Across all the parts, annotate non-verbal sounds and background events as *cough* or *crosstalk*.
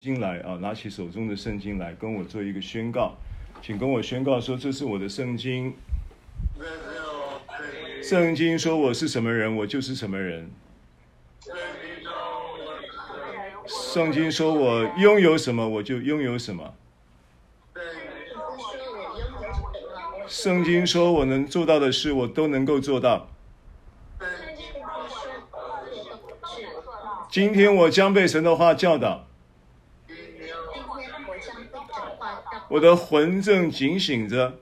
经来啊，拿起手中的圣经来跟我做一个宣告，请跟我宣告说，这是我的圣经。圣经说我是什么人，我就是什么人。圣经说我拥有什么，我就拥有什么。圣经说我能做到的事，我都能够做到。今天我将被神的话教导。我的魂正警醒着，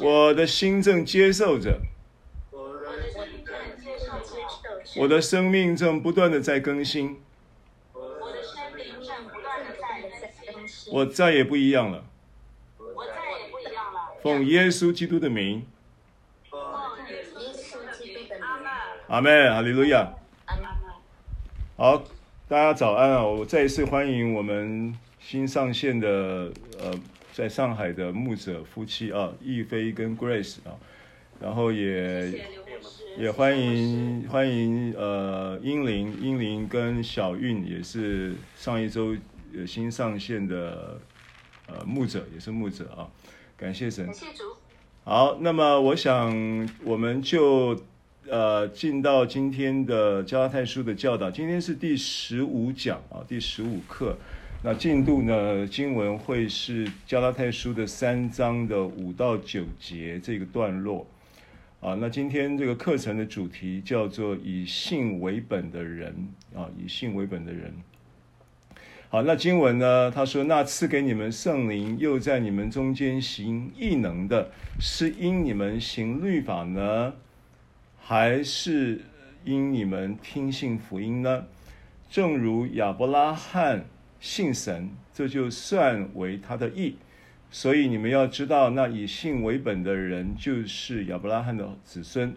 我的心正接受着，我的生命正不断的在更新，我再也不一样了，奉耶稣基督的名，阿门，哈利路亚，好，大家早安啊！我再一次欢迎我们。新上线的呃，在上海的牧者夫妻啊，易飞跟 Grace 啊，然后也也欢迎欢迎呃英灵英灵跟小韵也是上一周呃新上线的呃牧者，也是牧者啊，感谢神。谢谢主。好，那么我想我们就呃进到今天的加拉太书的教导，今天是第十五讲啊，第十五课。那进度呢？经文会是加拉太书的三章的五到九节这个段落啊。那今天这个课程的主题叫做以信为本的人啊，以信为本的人。好，那经文呢？他说：“那赐给你们圣灵，又在你们中间行异能的，是因你们行律法呢，还是因你们听信福音呢？正如亚伯拉罕。”信神，这就算为他的义。所以你们要知道，那以信为本的人，就是亚伯拉罕的子孙，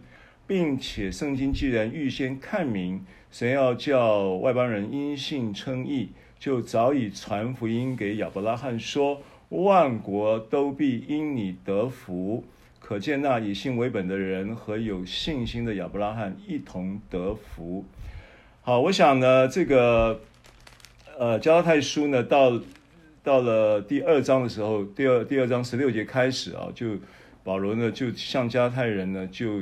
并且圣经既然预先看明，神要叫外邦人因信称义，就早已传福音给亚伯拉罕说，万国都必因你得福。可见那以信为本的人和有信心的亚伯拉罕一同得福。好，我想呢，这个。呃，加拉太书呢，到到了第二章的时候，第二第二章十六节开始啊，就保罗呢就向加拉太人呢就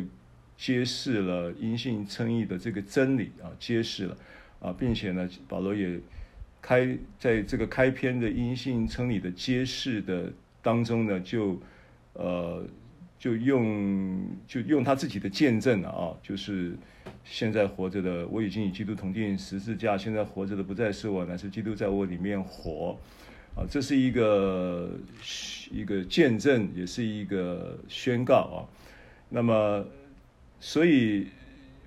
揭示了因信称义的这个真理啊，揭示了啊，并且呢，保罗也开在这个开篇的因信称义的揭示的当中呢，就呃就用就用他自己的见证啊，就是。现在活着的，我已经与基督同钉十字架。现在活着的不再是我，乃是基督在我里面活。啊，这是一个一个见证，也是一个宣告啊。那么，所以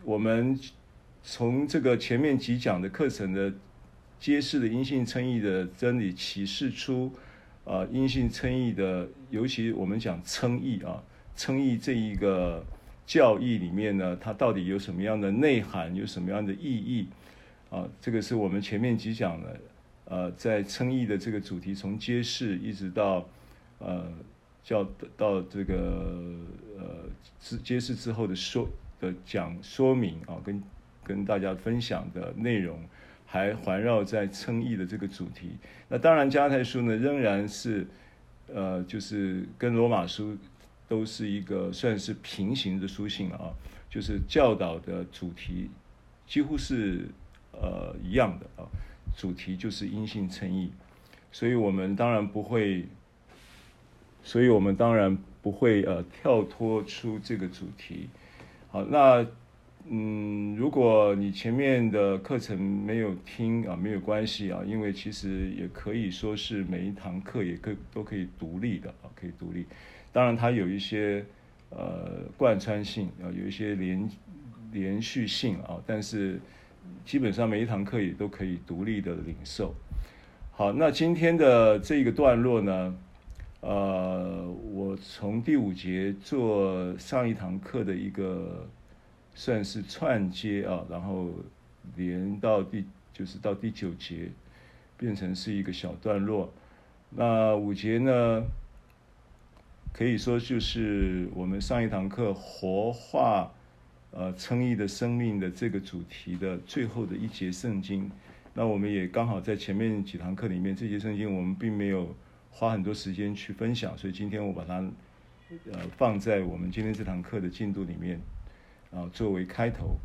我们从这个前面几讲的课程的揭示的阴性称义的真理，启示出啊阴性称义的，尤其我们讲称义啊，称义这一个。教义里面呢，它到底有什么样的内涵，有什么样的意义啊？这个是我们前面几讲的，呃，在称义的这个主题，从揭示一直到呃叫到这个呃揭示之后的说的讲说明啊，跟跟大家分享的内容，还环绕在称义的这个主题。那当然，加拉太书呢，仍然是呃，就是跟罗马书。都是一个算是平行的书信了啊，就是教导的主题几乎是呃一样的啊，主题就是因信称义，所以我们当然不会，所以我们当然不会呃跳脱出这个主题。好，那嗯，如果你前面的课程没有听啊，没有关系啊，因为其实也可以说是每一堂课也可都可以独立的啊，可以独立。当然，它有一些呃贯穿性啊，有一些连连续性啊，但是基本上每一堂课也都可以独立的领受。好，那今天的这个段落呢，呃，我从第五节做上一堂课的一个算是串接啊，然后连到第就是到第九节，变成是一个小段落。那五节呢？可以说就是我们上一堂课活化，呃，称义的生命的这个主题的最后的一节圣经，那我们也刚好在前面几堂课里面，这些圣经我们并没有花很多时间去分享，所以今天我把它呃放在我们今天这堂课的进度里面，啊，作为开头。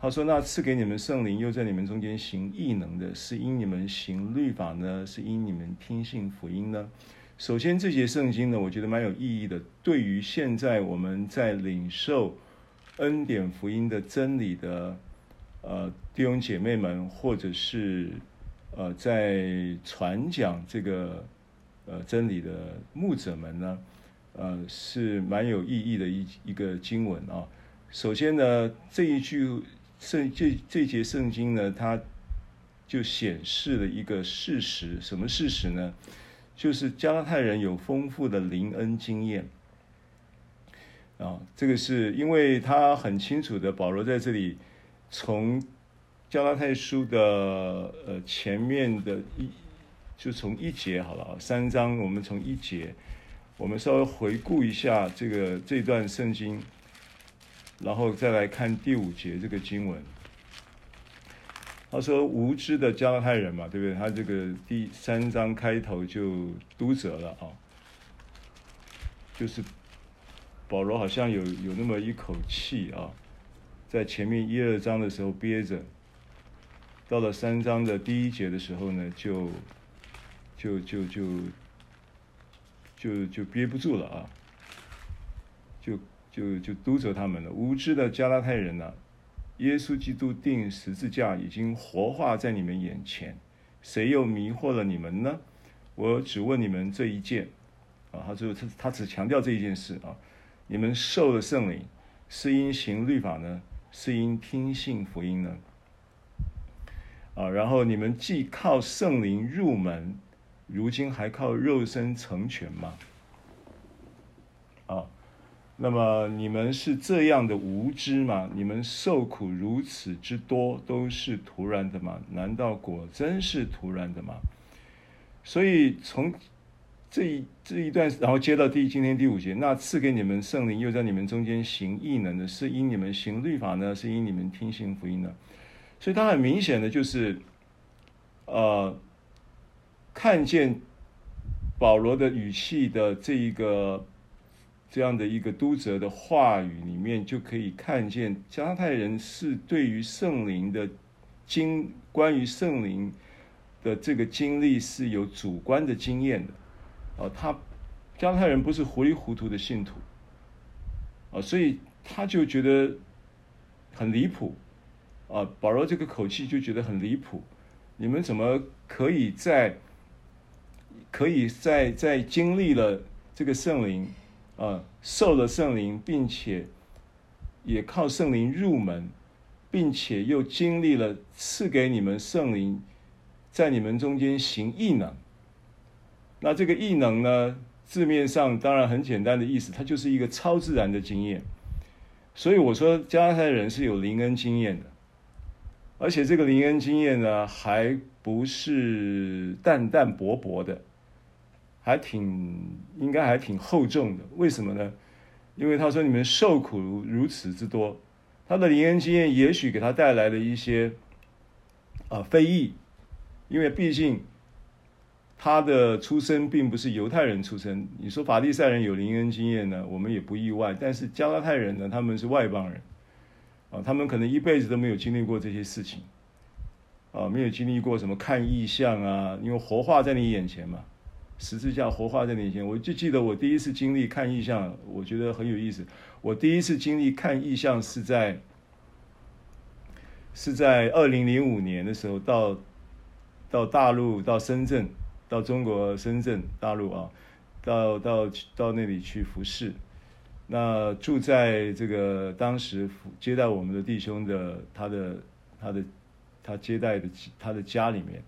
他说：“那赐给你们圣灵，又在你们中间行异能的，是因你们行律法呢，是因你们听信福音呢？”首先，这节圣经呢，我觉得蛮有意义的。对于现在我们在领受恩典福音的真理的呃弟兄姐妹们，或者是呃在传讲这个呃真理的牧者们呢，呃是蛮有意义的一一个经文啊。首先呢，这一句。圣这这节圣经呢，它就显示了一个事实，什么事实呢？就是加拉太人有丰富的灵恩经验啊。这个是因为他很清楚的，保罗在这里从加拉太书的呃前面的一，就从一节好了，三章我们从一节，我们稍微回顾一下这个这段圣经。然后再来看第五节这个经文，他说无知的加拉太人嘛，对不对？他这个第三章开头就督责了啊，就是保罗好像有有那么一口气啊，在前面一二章的时候憋着，到了三章的第一节的时候呢，就就就就就就憋不住了啊，就。就就督责他们了，无知的加拉太人呐、啊！耶稣基督钉十字架已经活化在你们眼前，谁又迷惑了你们呢？我只问你们这一件，啊，他说他他只强调这一件事啊，你们受了圣灵，是因行律法呢，是因听信福音呢？啊，然后你们既靠圣灵入门，如今还靠肉身成全吗？那么你们是这样的无知吗？你们受苦如此之多，都是徒然的吗？难道果真是徒然的吗？所以从这一这一段，然后接到第今天第五节，那赐给你们圣灵，又在你们中间行异能的，是因你们行律法呢？是因你们听信福音呢？所以他很明显的就是，呃，看见保罗的语气的这一个。这样的一个督责的话语里面，就可以看见加拉太人是对于圣灵的经，关于圣灵的这个经历是有主观的经验的。啊，他加拉太人不是糊里糊涂的信徒，啊，所以他就觉得很离谱，啊，保罗这个口气就觉得很离谱，你们怎么可以在，可以在在经历了这个圣灵？啊，受了圣灵，并且也靠圣灵入门，并且又经历了赐给你们圣灵，在你们中间行异能。那这个异能呢，字面上当然很简单的意思，它就是一个超自然的经验。所以我说，加拿大人是有灵恩经验的，而且这个灵恩经验呢，还不是淡淡薄薄的。还挺应该还挺厚重的，为什么呢？因为他说你们受苦如此之多，他的灵恩经验也许给他带来了一些啊非议，因为毕竟他的出身并不是犹太人出身。你说法利赛人有灵恩经验呢，我们也不意外。但是加拉太人呢，他们是外邦人啊，他们可能一辈子都没有经历过这些事情啊，没有经历过什么看异象啊，因为活化在你眼前嘛。十字架活化在你眼前，我就记得我第一次经历看异象，我觉得很有意思。我第一次经历看异象是在是在二零零五年的时候，到到大陆，到深圳，到中国深圳大陆啊，到到到那里去服侍。那住在这个当时接待我们的弟兄的他的他的他接待的他的家里面。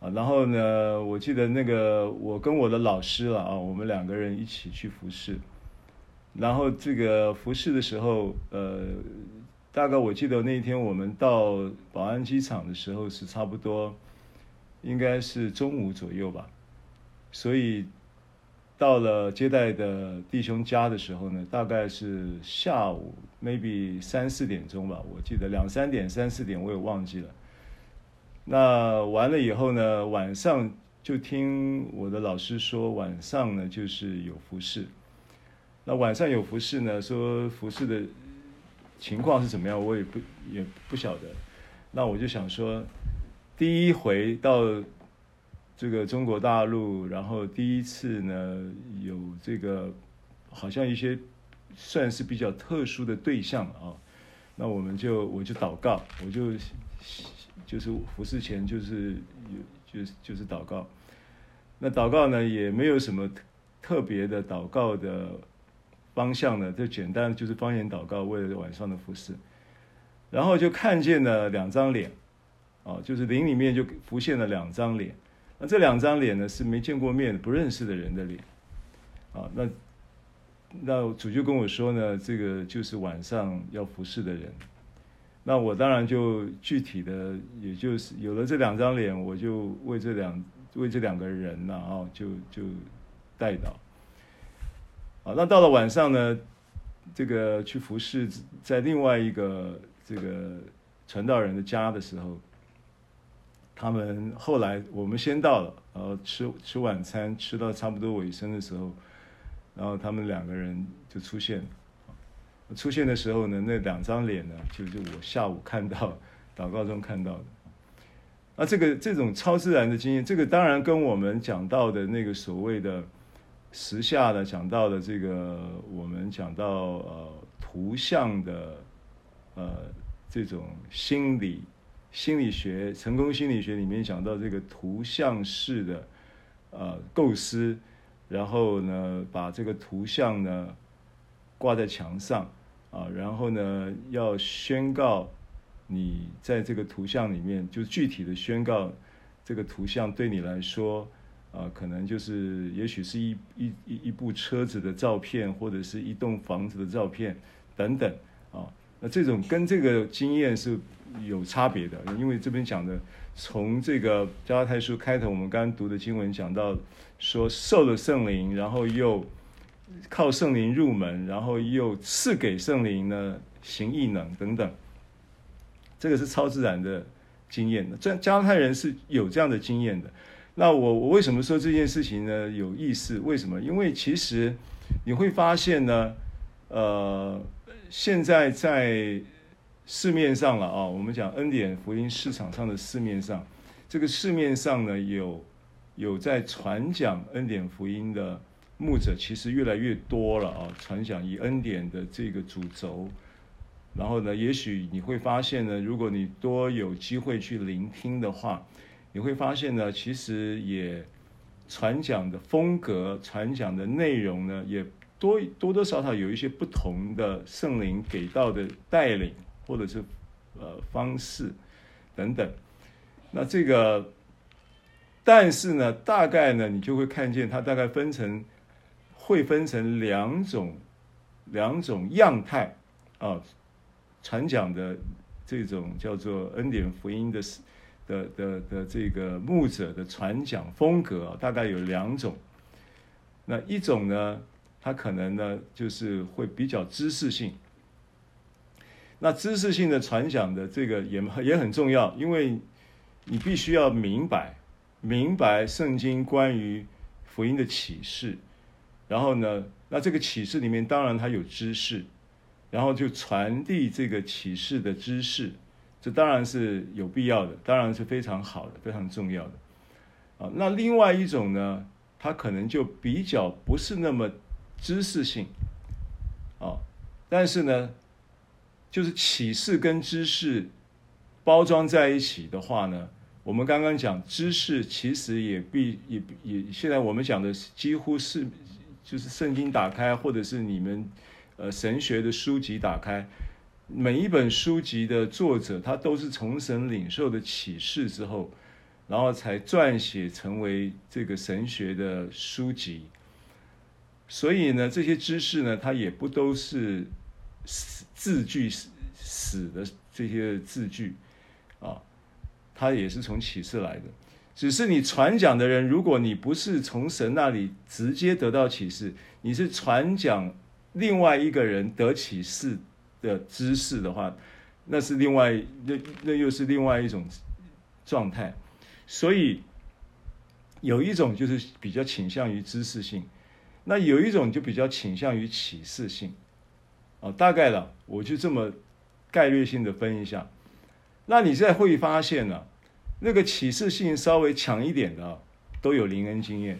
啊，然后呢，我记得那个我跟我的老师了啊，我们两个人一起去服侍。然后这个服侍的时候，呃，大概我记得那一天我们到宝安机场的时候是差不多，应该是中午左右吧。所以到了接待的弟兄家的时候呢，大概是下午，maybe 三四点钟吧，我记得两三点、三四点，我也忘记了。那完了以后呢，晚上就听我的老师说，晚上呢就是有服饰。那晚上有服饰呢，说服饰的情况是怎么样，我也不也不晓得。那我就想说，第一回到这个中国大陆，然后第一次呢有这个好像一些算是比较特殊的对象啊，那我们就我就祷告，我就。就是服侍前就是有就是就是祷告，那祷告呢也没有什么特别的祷告的方向呢，就简单就是方言祷告，为了晚上的服侍，然后就看见了两张脸，啊，就是灵里面就浮现了两张脸，那这两张脸呢是没见过面、不认识的人的脸，啊，那那主就跟我说呢，这个就是晚上要服侍的人。那我当然就具体的，也就是有了这两张脸，我就为这两为这两个人呢，啊，就就代祷。啊，那到了晚上呢，这个去服侍在另外一个这个传道人的家的时候，他们后来我们先到了，然后吃吃晚餐，吃到差不多尾声的时候，然后他们两个人就出现。出现的时候呢，那两张脸呢，就是我下午看到 *laughs* 祷告中看到的。那这个这种超自然的经验，这个当然跟我们讲到的那个所谓的时下的讲到的这个，我们讲到呃图像的呃这种心理心理学成功心理学里面讲到这个图像式的呃构思，然后呢把这个图像呢挂在墙上。啊，然后呢，要宣告你在这个图像里面，就具体的宣告这个图像对你来说，啊，可能就是也许是一一一一部车子的照片，或者是一栋房子的照片等等，啊，那这种跟这个经验是有差别的，因为这边讲的从这个加拉太书开头，我们刚刚读的经文讲到说受了圣灵，然后又。靠圣灵入门，然后又赐给圣灵呢行异能等等，这个是超自然的经验的。这加拉太人是有这样的经验的。那我我为什么说这件事情呢有意思？为什么？因为其实你会发现呢，呃，现在在市面上了啊，我们讲恩典福音市场上的市面上，这个市面上呢有有在传讲恩典福音的。牧者其实越来越多了啊，传讲以恩典的这个主轴，然后呢，也许你会发现呢，如果你多有机会去聆听的话，你会发现呢，其实也传讲的风格、传讲的内容呢，也多多多少少有一些不同的圣灵给到的带领，或者是呃方式等等。那这个，但是呢，大概呢，你就会看见它大概分成。会分成两种，两种样态啊，传讲的这种叫做恩典福音的的的的这个牧者的传讲风格啊，大概有两种。那一种呢，它可能呢就是会比较知识性。那知识性的传讲的这个也也很重要，因为你必须要明白明白圣经关于福音的启示。然后呢，那这个启示里面当然它有知识，然后就传递这个启示的知识，这当然是有必要的，当然是非常好的，非常重要的。啊，那另外一种呢，它可能就比较不是那么知识性，啊，但是呢，就是启示跟知识包装在一起的话呢，我们刚刚讲知识其实也必也也现在我们讲的几乎是。就是圣经打开，或者是你们呃神学的书籍打开，每一本书籍的作者，他都是从神领受的启示之后，然后才撰写成为这个神学的书籍。所以呢，这些知识呢，它也不都是死字句死死的这些字句啊，它也是从启示来的。只是你传讲的人，如果你不是从神那里直接得到启示，你是传讲另外一个人得启示的知识的话，那是另外那那又是另外一种状态，所以有一种就是比较倾向于知识性，那有一种就比较倾向于启示性，哦，大概了，我就这么概略性的分一下。那你现在会发现呢、啊，那个启示性稍微强一点的，都有灵恩经验。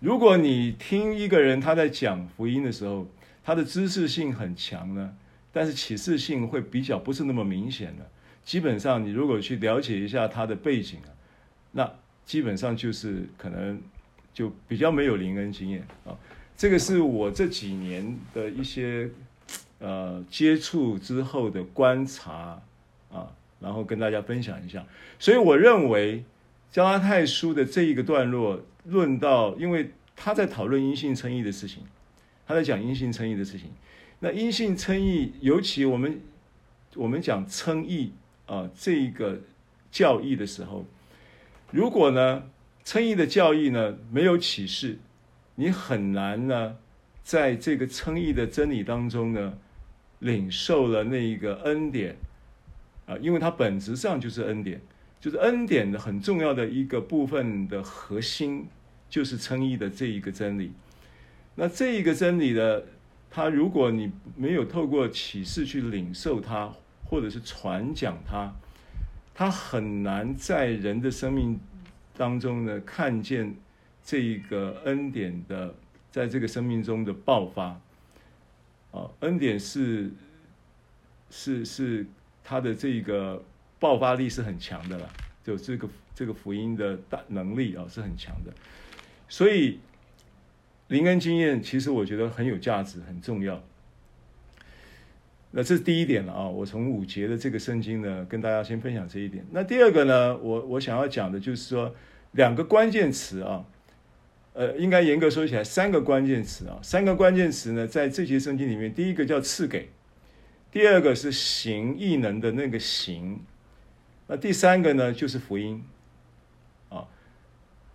如果你听一个人他在讲福音的时候，他的知识性很强呢，但是启示性会比较不是那么明显的。基本上，你如果去了解一下他的背景啊，那基本上就是可能就比较没有灵恩经验啊。这个是我这几年的一些呃接触之后的观察啊，然后跟大家分享一下。所以我认为加拉太书的这一个段落论到，因为他在讨论因信称义的事情，他在讲因信称义的事情。那因信称义，尤其我们我们讲称义。啊，这一个教义的时候，如果呢，称义的教义呢没有启示，你很难呢，在这个称义的真理当中呢，领受了那一个恩典因为它本质上就是恩典，就是恩典的很重要的一个部分的核心，就是称义的这一个真理。那这一个真理呢，它如果你没有透过启示去领受它。或者是传讲它，它很难在人的生命当中呢，看见这一个恩典的在这个生命中的爆发。啊，恩典是是是他的这个爆发力是很强的了，就这个这个福音的大能力啊是很强的，所以灵恩经验其实我觉得很有价值，很重要。那这是第一点了啊！我从五节的这个圣经呢，跟大家先分享这一点。那第二个呢，我我想要讲的就是说两个关键词啊，呃，应该严格说起来三个关键词啊，三个关键词呢，在这些圣经里面，第一个叫赐给，第二个是行异能的那个行，那第三个呢就是福音，啊，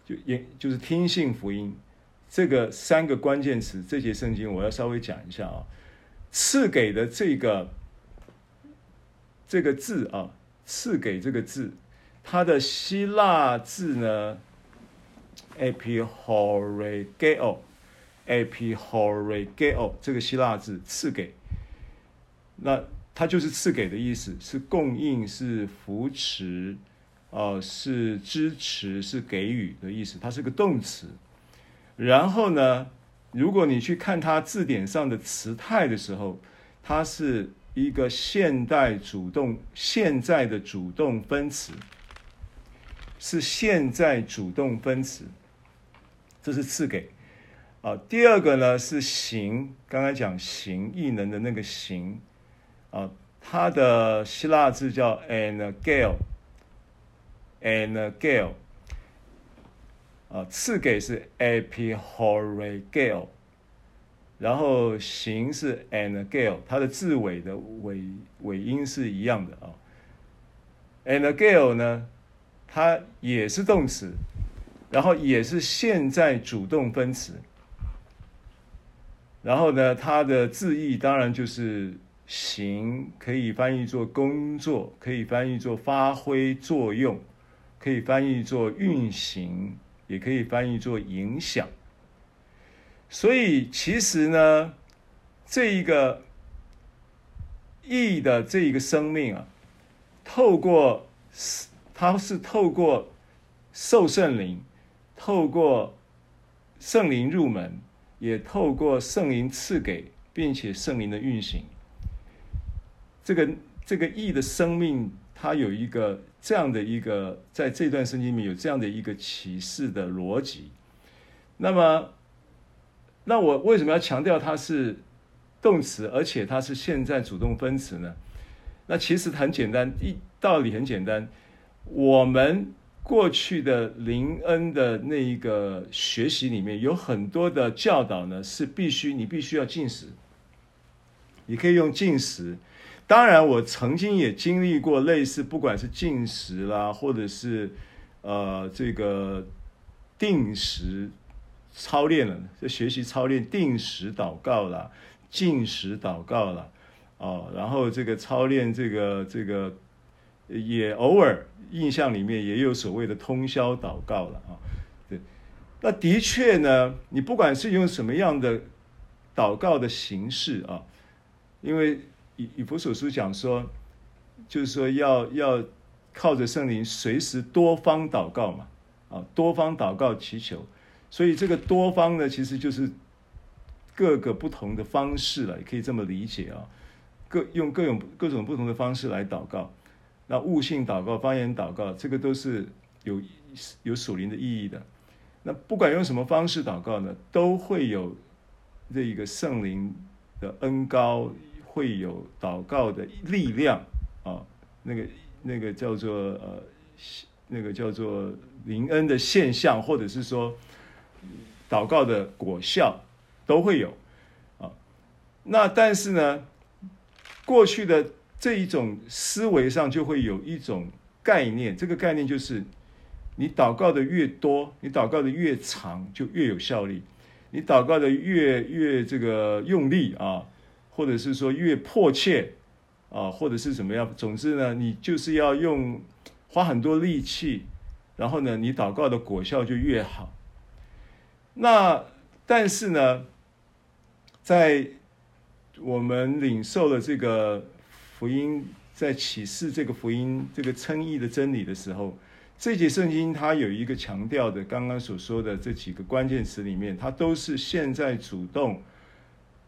就也就是听信福音，这个三个关键词，这节圣经我要稍微讲一下啊。赐给的这个这个字啊，赐给这个字，它的希腊字呢，epihoregeo，epihoregeo 这个希腊字赐给，那它就是赐给的意思，是供应，是扶持，呃，是支持，是给予的意思，它是个动词。然后呢，如果你去看它字典上的词态的时候，它是一个现代主动现在的主动分词，是现在主动分词，这是赐给啊。第二个呢是行，刚才讲行异能的那个行啊，它的希腊字叫 anagel，anagel。啊，赐给是 epihoregeo，然后形是 anagel，它的字尾的尾尾音是一样的啊。anagel 呢，它也是动词，然后也是现在主动分词，然后呢，它的字义当然就是行，可以翻译作工作，可以翻译作发挥作用，可以翻译作运行。也可以翻译作影响，所以其实呢，这一个义的这一个生命啊，透过它是透过受圣灵，透过圣灵入门，也透过圣灵赐给，并且圣灵的运行，这个这个义的生命，它有一个。这样的一个，在这段圣经里面有这样的一个启示的逻辑。那么，那我为什么要强调它是动词，而且它是现在主动分词呢？那其实很简单，一道理很简单。我们过去的灵恩的那一个学习里面，有很多的教导呢，是必须你必须要进食，你可以用进食。当然，我曾经也经历过类似，不管是禁食啦，或者是呃这个定时操练了，就学习操练定时祷告啦，禁食祷告啦，哦，然后这个操练这个这个也偶尔印象里面也有所谓的通宵祷告了啊。对，那的确呢，你不管是用什么样的祷告的形式啊，因为以以弗所书讲说，就是说要要靠着圣灵随时多方祷告嘛，啊，多方祷告祈求，所以这个多方呢，其实就是各个不同的方式了，也可以这么理解啊。各用各种各种不同的方式来祷告，那悟性祷告、方言祷告，这个都是有有属灵的意义的。那不管用什么方式祷告呢，都会有这一个圣灵的恩膏，会有祷告的力量啊，那个那个叫做呃，那个叫做灵恩的现象，或者是说祷告的果效都会有啊。那但是呢，过去的这一种思维上就会有一种概念，这个概念就是，你祷告的越多，你祷告的越长，就越有效力；你祷告的越越这个用力啊，或者是说越迫切啊，或者是怎么样，总之呢，你就是要用花很多力气，然后呢，你祷告的果效就越好。那但是呢，在我们领受了这个福音，在启示这个福音这个称义的真理的时候，这节圣经它有一个强调的，刚刚所说的这几个关键词里面，它都是现在主动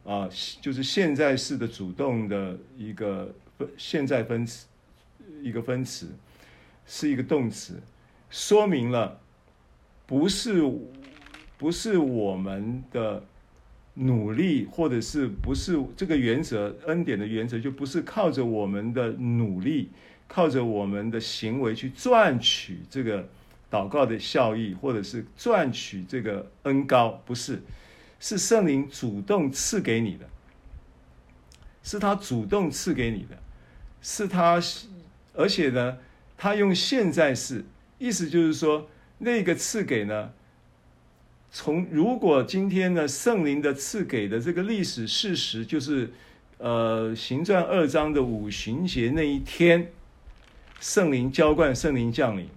啊，就是现在式的主动的一个现在分词，一个分词是一个动词，说明了不是不是我们的。努力，或者是不是这个原则，恩典的原则，就不是靠着我们的努力，靠着我们的行为去赚取这个祷告的效益，或者是赚取这个恩高，不是，是圣灵主动赐给你的，是他主动赐给你的，是他，而且呢，他用现在式，意思就是说，那个赐给呢。从如果今天呢，圣灵的赐给的这个历史事实，就是，呃，行传二章的五旬节那一天，圣灵浇灌，圣灵降临。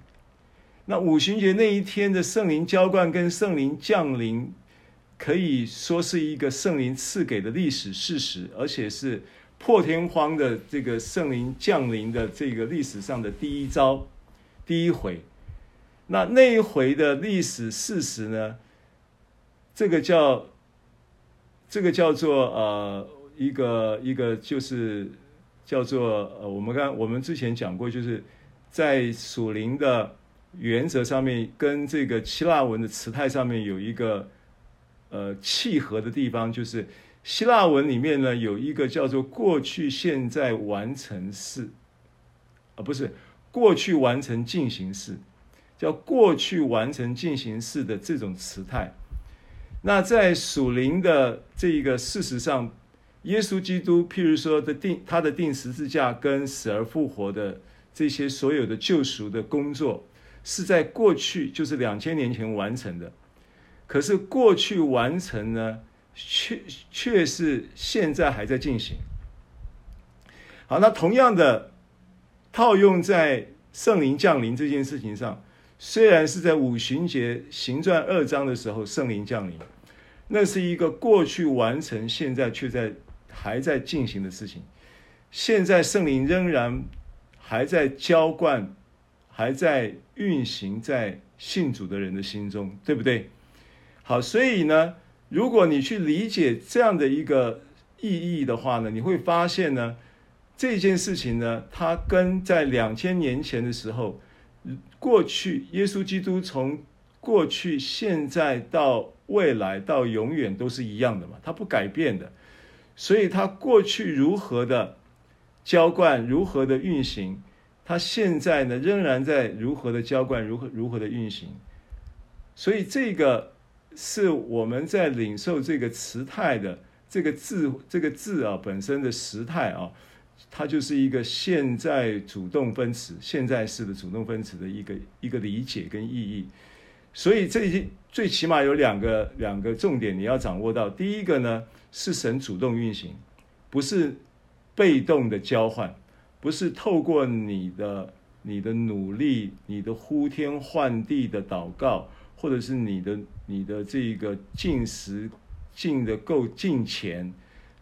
那五旬节那一天的圣灵浇灌跟圣灵降临，可以说是一个圣灵赐给的历史事实，而且是破天荒的这个圣灵降临的这个历史上的第一招，第一回。那那一回的历史事实呢？这个叫，这个叫做呃一个一个就是叫做呃我们刚我们之前讲过，就是在属灵的原则上面，跟这个希腊文的词态上面有一个呃契合的地方，就是希腊文里面呢有一个叫做过去现在完成式，啊、不是过去完成进行式，叫过去完成进行式的这种词态。那在属灵的这一个事实上，耶稣基督，譬如说的钉他的钉十字架跟死而复活的这些所有的救赎的工作，是在过去就是两千年前完成的。可是过去完成呢，却却是现在还在进行。好，那同样的套用在圣灵降临这件事情上，虽然是在五旬节行传二章的时候圣灵降临。那是一个过去完成，现在却在还在进行的事情。现在圣灵仍然还在浇灌，还在运行在信主的人的心中，对不对？好，所以呢，如果你去理解这样的一个意义的话呢，你会发现呢，这件事情呢，它跟在两千年前的时候，过去耶稣基督从过去、现在到未来到永远都是一样的嘛，它不改变的，所以它过去如何的浇灌，如何的运行，它现在呢仍然在如何的浇灌，如何如何的运行，所以这个是我们在领受这个词态的这个字，这个字啊本身的时态啊，它就是一个现在主动分词，现在式的主动分词的一个一个理解跟意义。所以这些最起码有两个两个重点你要掌握到。第一个呢是神主动运行，不是被动的交换，不是透过你的你的努力、你的呼天唤地的祷告，或者是你的你的这个进食进的够进前，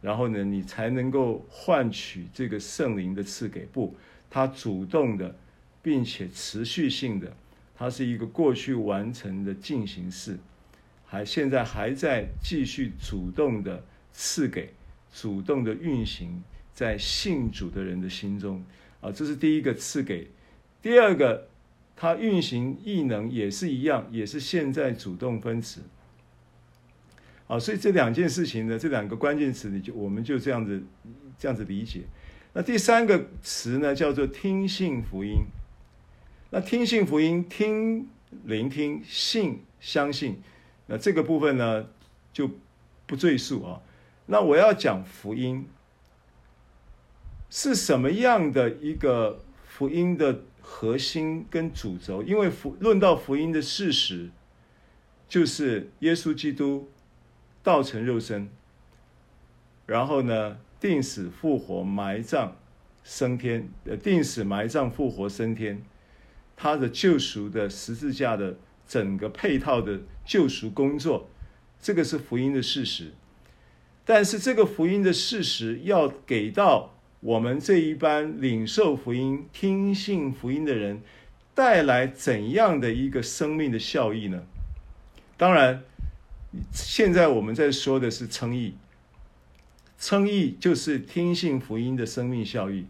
然后呢，你才能够换取这个圣灵的赐给。不，他主动的，并且持续性的，它是一个过去完成的进行式，还现在还在继续主动的赐给，主动的运行。在信主的人的心中，啊，这是第一个赐给；第二个，它运行异能也是一样，也是现在主动分词。啊，所以这两件事情呢，这两个关键词，你就我们就这样子这样子理解。那第三个词呢，叫做听信福音。那听信福音，听聆听，信相信。那这个部分呢，就不赘述啊。那我要讲福音。是什么样的一个福音的核心跟主轴？因为福论到福音的事实，就是耶稣基督道成肉身，然后呢，定死复活埋葬升天，呃，定死埋葬复活升天，他的救赎的十字架的整个配套的救赎工作，这个是福音的事实。但是这个福音的事实要给到。我们这一班领受福音、听信福音的人，带来怎样的一个生命的效益呢？当然，现在我们在说的是称义，称义就是听信福音的生命效益。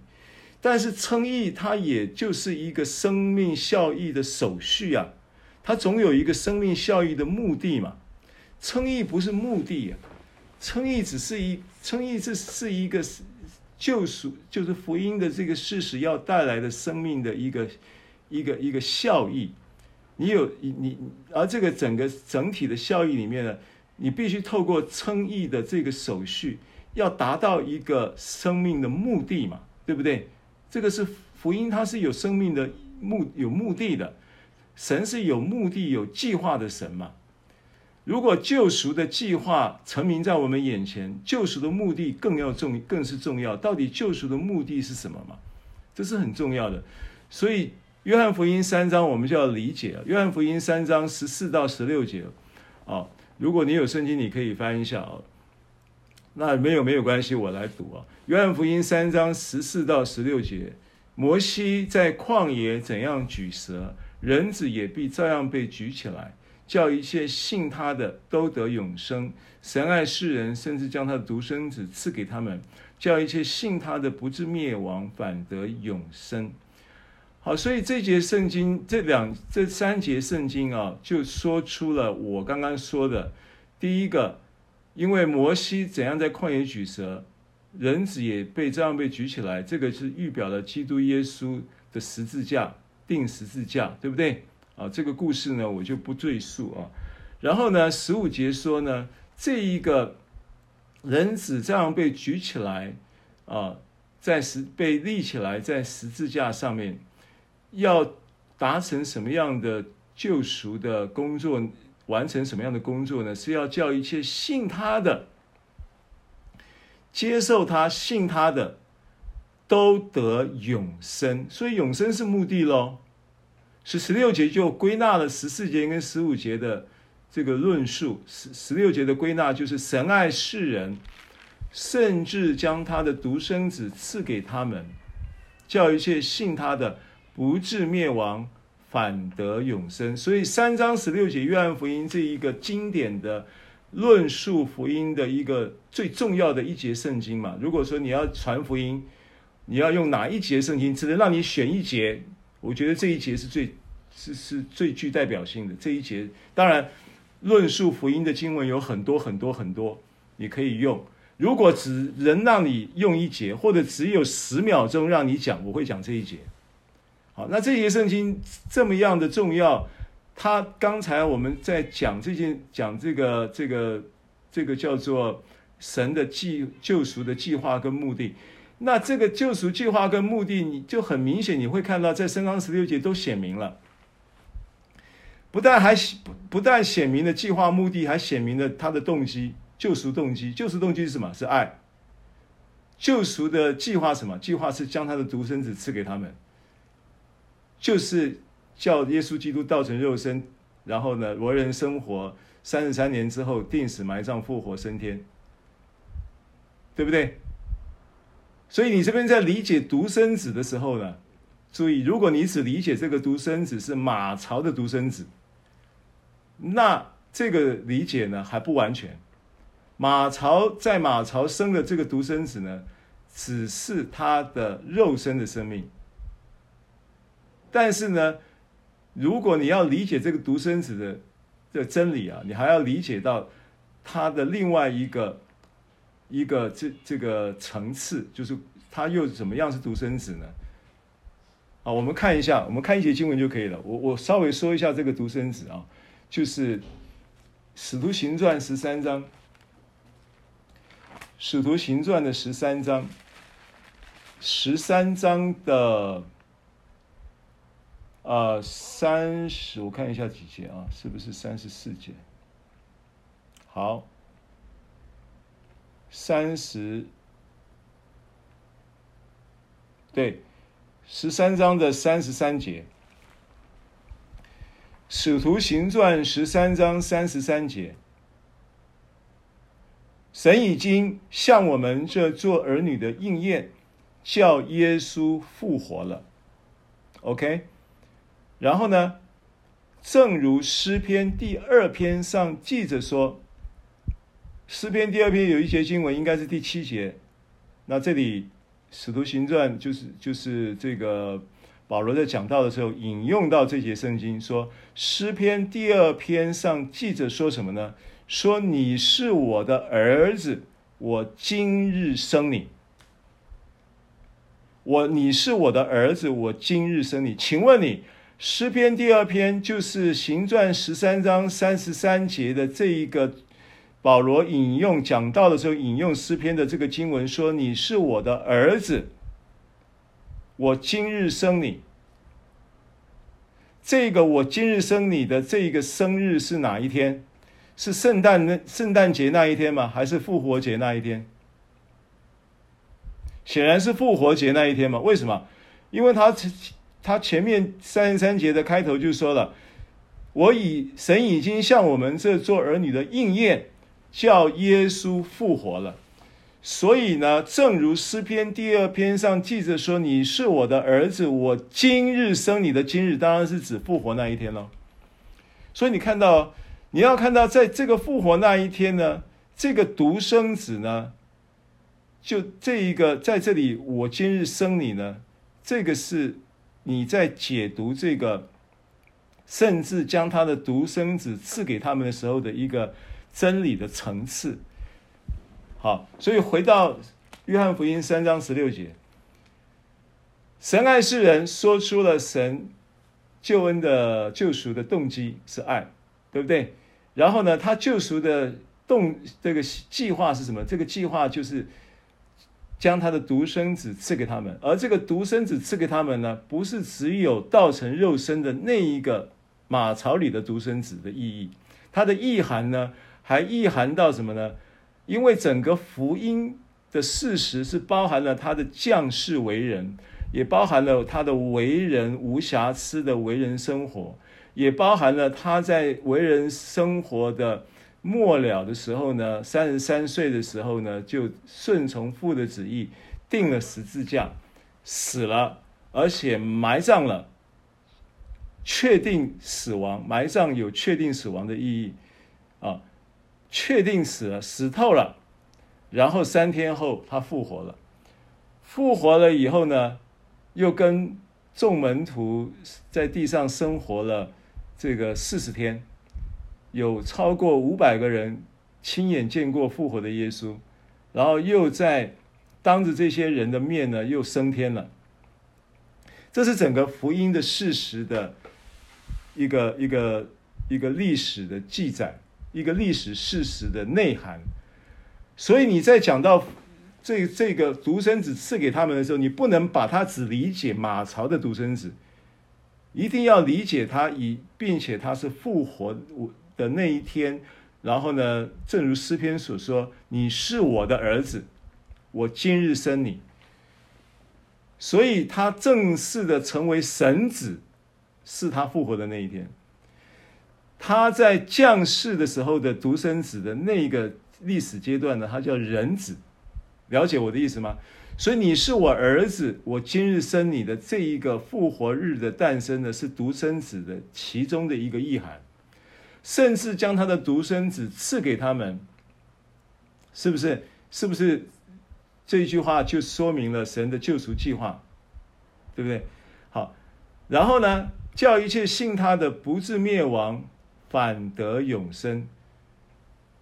但是称义它也就是一个生命效益的手续啊，它总有一个生命效益的目的嘛。称义不是目的啊，称义只是一称义，这是一个。救赎就是福音的这个事实要带来的生命的一个一个一个效益，你有你你，而这个整个整体的效益里面呢，你必须透过称义的这个手续，要达到一个生命的目的嘛，对不对？这个是福音，它是有生命的目有目的的，神是有目的有计划的神嘛。如果救赎的计划成名在我们眼前，救赎的目的更要重，更是重要。到底救赎的目的是什么嘛？这是很重要的。所以，约翰福音三章我们就要理解。约翰福音三章十四到十六节，啊，如果你有圣经，你可以翻一下啊。那没有没有关系，我来读啊。约翰福音三章十四到十六节，摩西在旷野怎样举蛇，人子也必照样被举起来。叫一切信他的都得永生。神爱世人，甚至将他的独生子赐给他们，叫一切信他的不至灭亡，反得永生。好，所以这节圣经，这两这三节圣经啊，就说出了我刚刚说的第一个，因为摩西怎样在旷野举蛇，人子也被这样被举起来，这个是预表了基督耶稣的十字架，钉十字架，对不对？啊，这个故事呢，我就不赘述啊。然后呢，十五节说呢，这一个人子这样被举起来啊，在十被立起来在十字架上面，要达成什么样的救赎的工作，完成什么样的工作呢？是要叫一切信他的、接受他、信他的，都得永生。所以永生是目的喽。是十六节就归纳了十四节跟十五节的这个论述。十十六节的归纳就是神爱世人，甚至将他的独生子赐给他们，叫一切信他的不至灭亡，反得永生。所以三章十六节约翰福音这一个经典的论述福音的一个最重要的一节圣经嘛。如果说你要传福音，你要用哪一节圣经，只能让你选一节。我觉得这一节是最是是最具代表性的这一节。当然，论述福音的经文有很多很多很多，你可以用。如果只能让你用一节，或者只有十秒钟让你讲，我会讲这一节。好，那这节圣经这么样的重要，他刚才我们在讲这件讲这个这个这个叫做神的计救赎的计划跟目的。那这个救赎计划跟目的，你就很明显，你会看到在三章十六节都写明了。不但还不不但显明了计划目的，还显明了他的动机，救赎动机。救赎动机是什么？是爱。救赎的计划什么？计划是将他的独生子赐给他们，就是叫耶稣基督道成肉身，然后呢，为人生活三十三年之后，定死埋葬复活升天，对不对？所以你这边在理解独生子的时候呢，注意，如果你只理解这个独生子是马槽的独生子，那这个理解呢还不完全。马槽在马槽生的这个独生子呢，只是他的肉身的生命。但是呢，如果你要理解这个独生子的的真理啊，你还要理解到他的另外一个一个这这个层次，就是他又怎么样是独生子呢？啊，我们看一下，我们看一节经文就可以了。我我稍微说一下这个独生子啊，就是《使徒行传》十三章。《使徒行传》的十三章，十三章的呃三十，我看一下几节啊，是不是三十四节？好，三十，对，十三章的三十三节，《使徒行传》十三章三十三节。神已经向我们这做儿女的应验，叫耶稣复活了。OK，然后呢，正如诗篇第二篇上记着说，诗篇第二篇有一节经文，应该是第七节。那这里使徒行传就是就是这个保罗在讲道的时候引用到这节圣经，说诗篇第二篇上记着说什么呢？说你是我的儿子，我今日生你。我你是我的儿子，我今日生你。请问你诗篇第二篇就是行传十三章三十三节的这一个保罗引用讲道的时候引用诗篇的这个经文，说你是我的儿子，我今日生你。这个我今日生你的这个生日是哪一天？是圣诞那圣诞节那一天吗？还是复活节那一天？显然是复活节那一天嘛。为什么？因为他他前面三十三节的开头就说了：“我已神已经向我们这做儿女的应验，叫耶稣复活了。”所以呢，正如诗篇第二篇上记着说：“你是我的儿子，我今日生你的。”今日当然是指复活那一天喽。所以你看到。你要看到，在这个复活那一天呢，这个独生子呢，就这一个在这里，我今日生你呢，这个是你在解读这个，甚至将他的独生子赐给他们的时候的一个真理的层次。好，所以回到约翰福音三章十六节，神爱世人，说出了神救恩的救赎的动机是爱，对不对？然后呢，他救赎的动这个计划是什么？这个计划就是将他的独生子赐给他们，而这个独生子赐给他们呢，不是只有道成肉身的那一个马槽里的独生子的意义，它的意涵呢，还意涵到什么呢？因为整个福音的事实是包含了他的降世为人，也包含了他的为人无瑕疵的为人生活。也包含了他在为人生活的末了的时候呢，三十三岁的时候呢，就顺从父的旨意，定了十字架，死了，而且埋葬了，确定死亡，埋葬有确定死亡的意义，啊，确定死了，死透了，然后三天后他复活了，复活了以后呢，又跟众门徒在地上生活了。这个四十天，有超过五百个人亲眼见过复活的耶稣，然后又在当着这些人的面呢，又升天了。这是整个福音的事实的一个一个一个历史的记载，一个历史事实的内涵。所以你在讲到这这个独生子赐给他们的时候，你不能把他只理解马槽的独生子。一定要理解他，以并且他是复活的那一天，然后呢，正如诗篇所说：“你是我的儿子，我今日生你。所以他正式的成为神子，是他复活的那一天。他在降世的时候的独生子的那个历史阶段呢，他叫人子。了解我的意思吗？所以你是我儿子，我今日生你的这一个复活日的诞生呢，是独生子的其中的一个意涵，甚至将他的独生子赐给他们，是不是？是不是？这一句话就说明了神的救赎计划，对不对？好，然后呢，叫一切信他的不至灭亡，反得永生。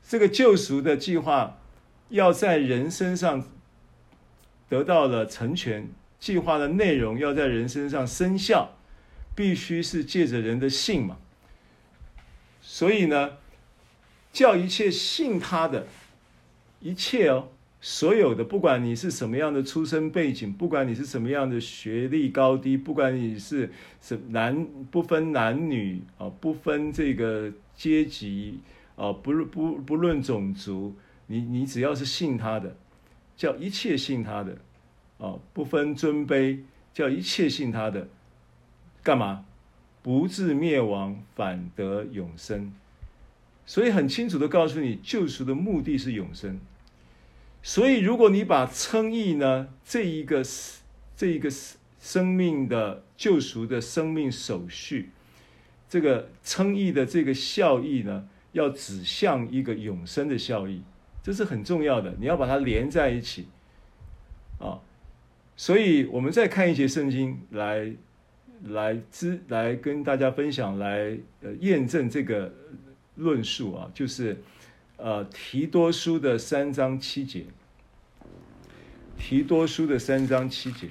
这个救赎的计划要在人身上得到了成全，计划的内容要在人身上生效，必须是借着人的信嘛。所以呢，叫一切信他的，一切哦。所有的，不管你是什么样的出身背景，不管你是什么样的学历高低，不管你是什男不分男女啊，不分这个阶级啊，不不不论种族，你你只要是信他的，叫一切信他的啊，不分尊卑，叫一切信他的，干嘛？不至灭亡，反得永生。所以很清楚的告诉你，救赎的目的是永生。所以，如果你把称义呢，这一个这一个生命的救赎的生命手续，这个称义的这个效益呢，要指向一个永生的效益，这是很重要的。你要把它连在一起啊。所以，我们再看一节圣经来来知来跟大家分享，来呃验证这个论述啊，就是。呃，提多书的三章七节，提多书的三章七节，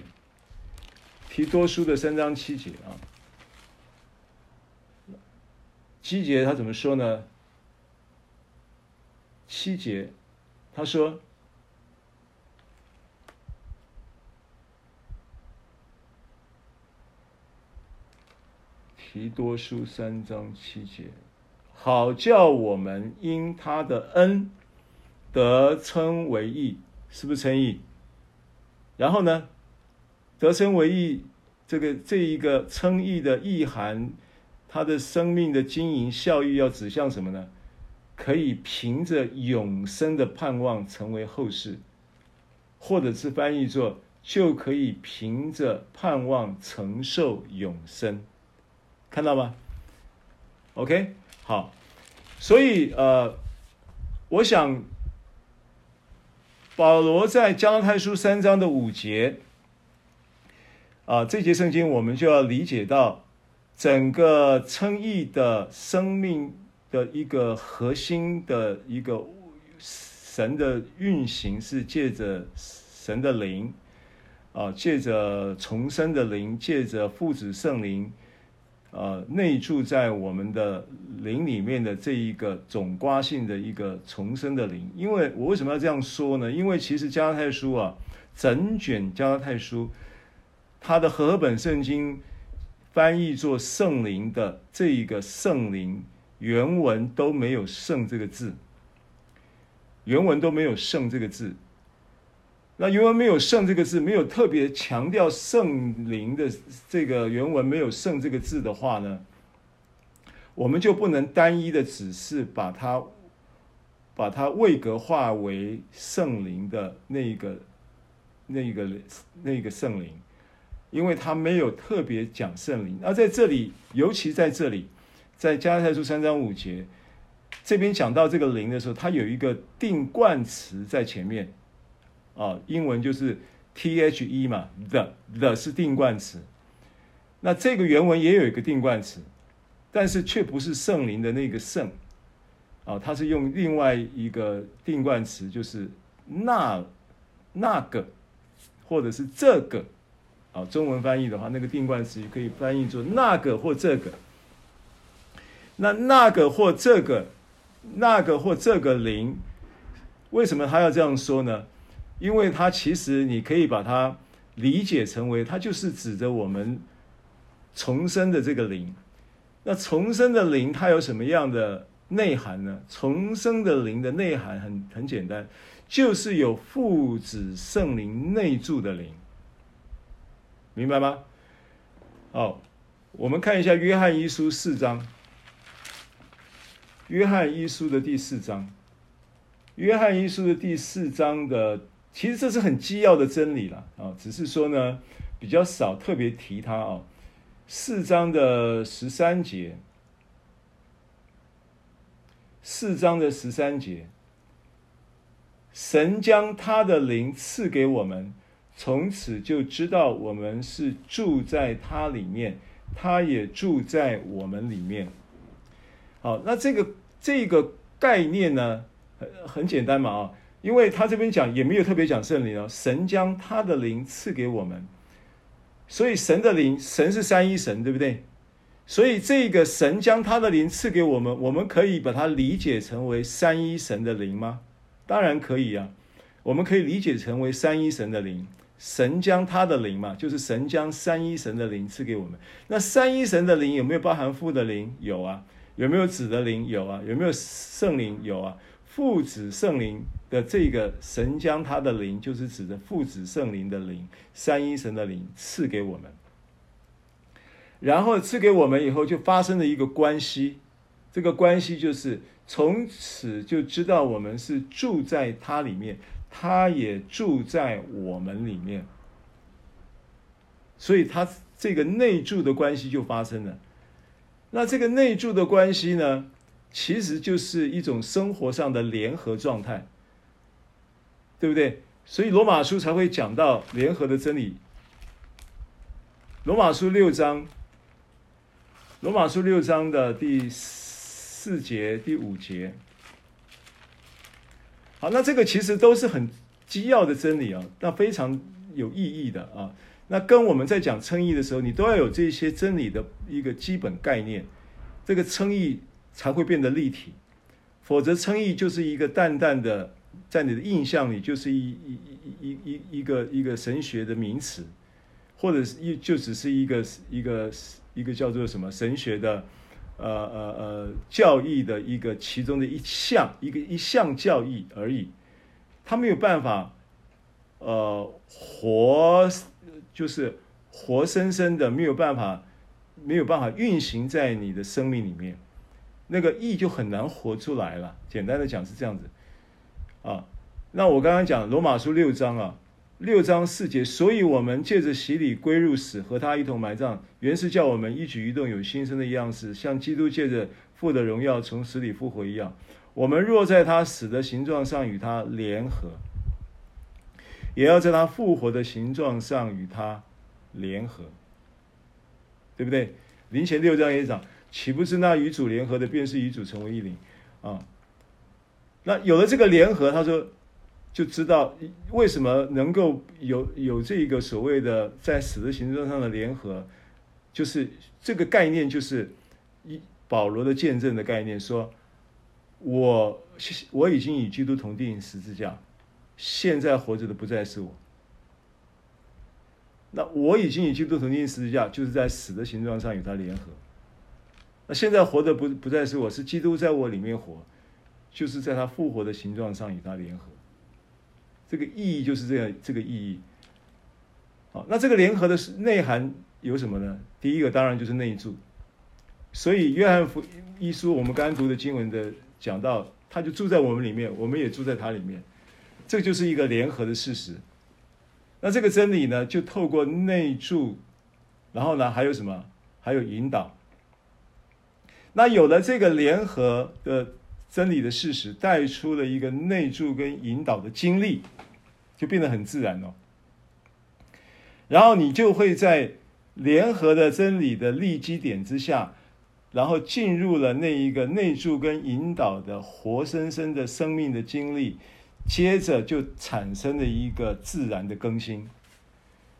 提多书的三章七节啊，七节他怎么说呢？七节他说，提多书三章七节。好叫我们因他的恩得称为义，是不是称义？然后呢，得称为义，这个这一个称义的意涵，他的生命的经营效益要指向什么呢？可以凭着永生的盼望成为后世，或者是翻译作就可以凭着盼望承受永生，看到吗？OK。好，所以呃，我想保罗在加拉太书三章的五节啊，这节圣经我们就要理解到整个称义的生命的一个核心的一个神的运行是借着神的灵啊，借着重生的灵，借着父子圣灵。呃，内住在我们的灵里面的这一个总瓜性的一个重生的灵，因为我为什么要这样说呢？因为其实加拉太书啊，整卷加拉太书，它的和本圣经翻译作圣灵的这一个圣灵，原文都没有圣这个字，原文都没有圣这个字。那原文没有“圣”这个字，没有特别强调圣灵的这个原文没有“圣”这个字的话呢，我们就不能单一的只是把它把它位格化为圣灵的那个那个那个圣灵，因为它没有特别讲圣灵。那在这里，尤其在这里，在加拉太书三章五节这边讲到这个灵的时候，它有一个定冠词在前面。啊，英文就是 T H E 嘛，the the 是定冠词。那这个原文也有一个定冠词，但是却不是圣灵的那个圣。啊，它是用另外一个定冠词，就是那那个或者是这个。啊，中文翻译的话，那个定冠词可以翻译作那个或这个。那那个或这个，那个或这个灵，为什么他要这样说呢？因为它其实你可以把它理解成为，它就是指着我们重生的这个灵。那重生的灵，它有什么样的内涵呢？重生的灵的内涵很很简单，就是有父子圣灵内住的灵，明白吗？好，我们看一下约翰一书四章，约翰一书的第四章，约翰一书的第四章的，其实这是很基要的真理了啊，只是说呢比较少特别提它啊，四章的十三节。四章的十三节，神将他的灵赐给我们，从此就知道我们是住在他里面，他也住在我们里面。好，那这个这个概念呢，很很简单嘛啊，因为他这边讲也没有特别讲圣灵哦，神将他的灵赐给我们，所以神的灵，神是三一神，对不对？所以，这个神将他的灵赐给我们，我们可以把它理解成为三一神的灵吗？当然可以啊，我们可以理解成为三一神的灵。神将他的灵嘛，就是神将三一神的灵赐给我们。那三一神的灵有没有包含父的灵？有啊。有没有子的灵？有啊。有没有圣灵？有啊。父子圣灵的这个神将他的灵，就是指的父子圣灵的灵，三一神的灵赐给我们。然后赐给我们以后，就发生了一个关系，这个关系就是从此就知道我们是住在他里面，他也住在我们里面，所以他这个内住的关系就发生了。那这个内住的关系呢，其实就是一种生活上的联合状态，对不对？所以罗马书才会讲到联合的真理。罗马书六章。罗马书六章的第四节、第五节，好，那这个其实都是很基要的真理啊，那非常有意义的啊。那跟我们在讲称义的时候，你都要有这些真理的一个基本概念，这个称义才会变得立体。否则，称义就是一个淡淡的，在你的印象里就是一一一一一一个一个神学的名词，或者是一就只是一个一个。一个叫做什么神学的，呃呃呃教义的一个其中的一项，一个一项教义而已，他没有办法，呃活就是活生生的没有办法，没有办法运行在你的生命里面，那个义就很难活出来了。简单的讲是这样子，啊，那我刚刚讲罗马书六章啊。六章四节，所以我们借着洗礼归入死，和他一同埋葬，原是叫我们一举一动有新生的样式，像基督借着父的荣耀从死里复活一样。我们若在他死的形状上与他联合，也要在他复活的形状上与他联合，对不对？林前六章也讲，岂不是那与主联合的，便是与主成为一灵啊？那有了这个联合，他说。就知道为什么能够有有这一个所谓的在死的形状上的联合，就是这个概念，就是一保罗的见证的概念，说我我已经与基督同钉十字架，现在活着的不再是我。那我已经与基督同钉十字架，就是在死的形状上与他联合。那现在活的不不再是我，是基督在我里面活，就是在他复活的形状上与他联合。这个意义就是这样，这个意义。好，那这个联合的内涵有什么呢？第一个当然就是内住。所以约翰福音一书，我们刚刚读的经文的讲到，他就住在我们里面，我们也住在他里面，这就是一个联合的事实。那这个真理呢，就透过内住，然后呢还有什么？还有引导。那有了这个联合的真理的事实，带出了一个内助跟引导的经历。就变得很自然哦，然后你就会在联合的真理的立基点之下，然后进入了那一个内助跟引导的活生生的生命的经历，接着就产生了一个自然的更新。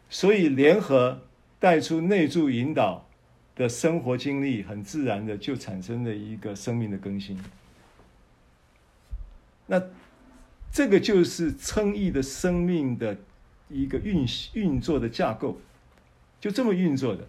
所以联合带出内助引导的生活经历，很自然的就产生了一个生命的更新。那。这个就是称义的生命的一个运运作的架构，就这么运作的。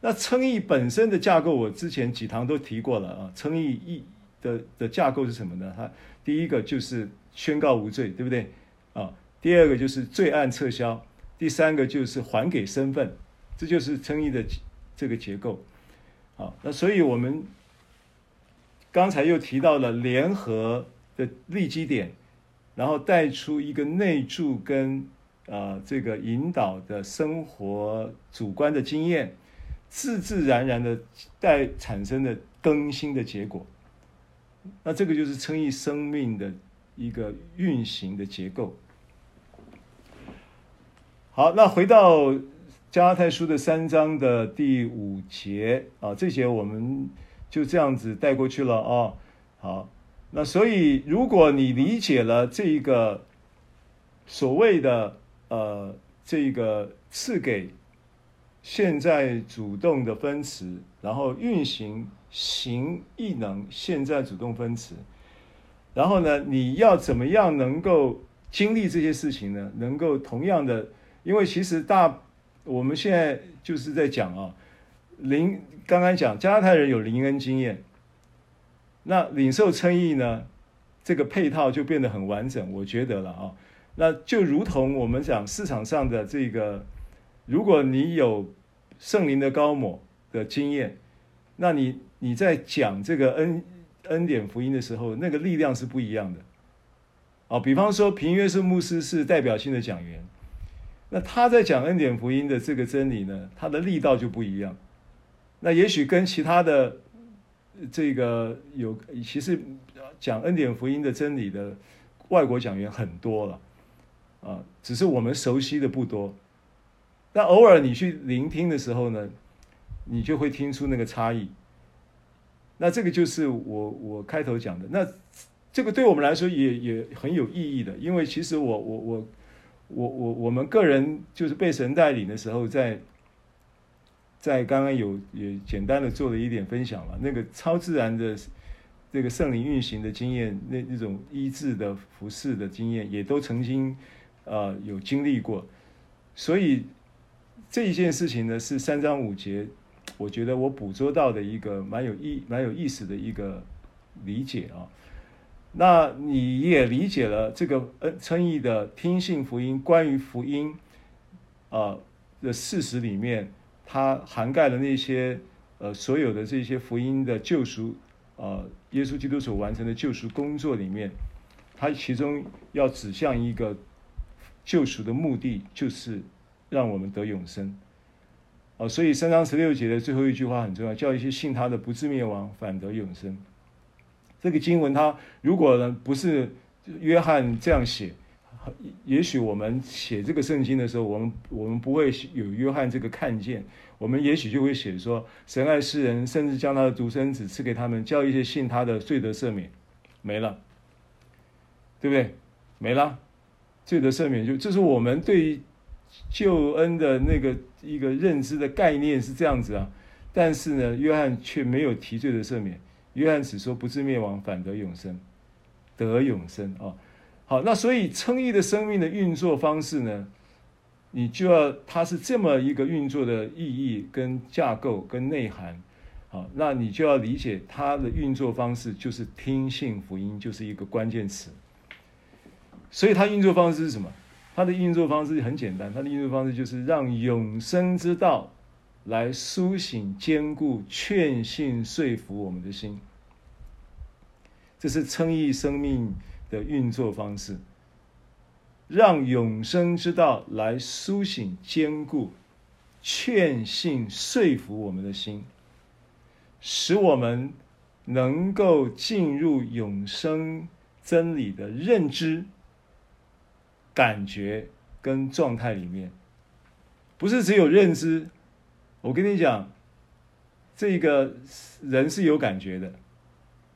那称义本身的架构，我之前几堂都提过了啊。称义义的的架构是什么呢？它第一个就是宣告无罪，对不对？啊，第二个就是罪案撤销，第三个就是还给身份，这就是称义的这个结构。好，那所以我们刚才又提到了联合的立基点，然后带出一个内住跟啊这个引导的生活主观的经验，自自然然的带产生的更新的结果。那这个就是称义生命的一个运行的结构。好，那回到加拉太书的三章的第五节啊，这节我们就这样子带过去了啊。好，那所以如果你理解了这一个所谓的呃这个赐给现在主动的分词，然后运行。行异能，现在主动分词，然后呢，你要怎么样能够经历这些事情呢？能够同样的，因为其实大我们现在就是在讲啊，灵刚刚讲加拉太人有灵恩经验，那领受称义呢，这个配套就变得很完整，我觉得了啊，那就如同我们讲市场上的这个，如果你有圣灵的高某的经验，那你。你在讲这个恩恩典福音的时候，那个力量是不一样的。哦，比方说平约瑟牧师是代表性的讲员，那他在讲恩典福音的这个真理呢，他的力道就不一样。那也许跟其他的这个有，其实讲恩典福音的真理的外国讲员很多了，啊，只是我们熟悉的不多。那偶尔你去聆听的时候呢，你就会听出那个差异。那这个就是我我开头讲的，那这个对我们来说也也很有意义的，因为其实我我我我我我们个人就是被神带领的时候在，在刚刚有也简单的做了一点分享了，那个超自然的这个圣灵运行的经验，那那种医治的服侍的经验，也都曾经呃有经历过，所以这一件事情呢是三章五节。我觉得我捕捉到的一个蛮有意、蛮有意思的一个理解啊，那你也理解了这个呃称义的听信福音，关于福音啊的事实里面，它涵盖了那些呃所有的这些福音的救赎啊，耶稣基督所完成的救赎工作里面，它其中要指向一个救赎的目的，就是让我们得永生。哦，所以三章十六节的最后一句话很重要，叫一些信他的不至灭亡，反得永生。这个经文，它如果呢不是约翰这样写，也许我们写这个圣经的时候，我们我们不会有约翰这个看见，我们也许就会写说，神爱世人，甚至将他的独生子赐给他们，叫一些信他的罪得赦免，没了，对不对？没了，罪得赦免就这是我们对。救恩的那个一个认知的概念是这样子啊，但是呢，约翰却没有提罪的赦免，约翰只说不至灭亡，反得永生，得永生啊。好，那所以称义的生命的运作方式呢，你就要它是这么一个运作的意义跟架构跟内涵，好，那你就要理解它的运作方式就是听信福音，就是一个关键词。所以它运作方式是什么？它的运作方式很简单，它的运作方式就是让永生之道来苏醒、坚固、劝信、说服我们的心。这是称义生命的运作方式，让永生之道来苏醒、坚固、劝信、说服我们的心，使我们能够进入永生真理的认知。感觉跟状态里面，不是只有认知。我跟你讲，这个人是有感觉的，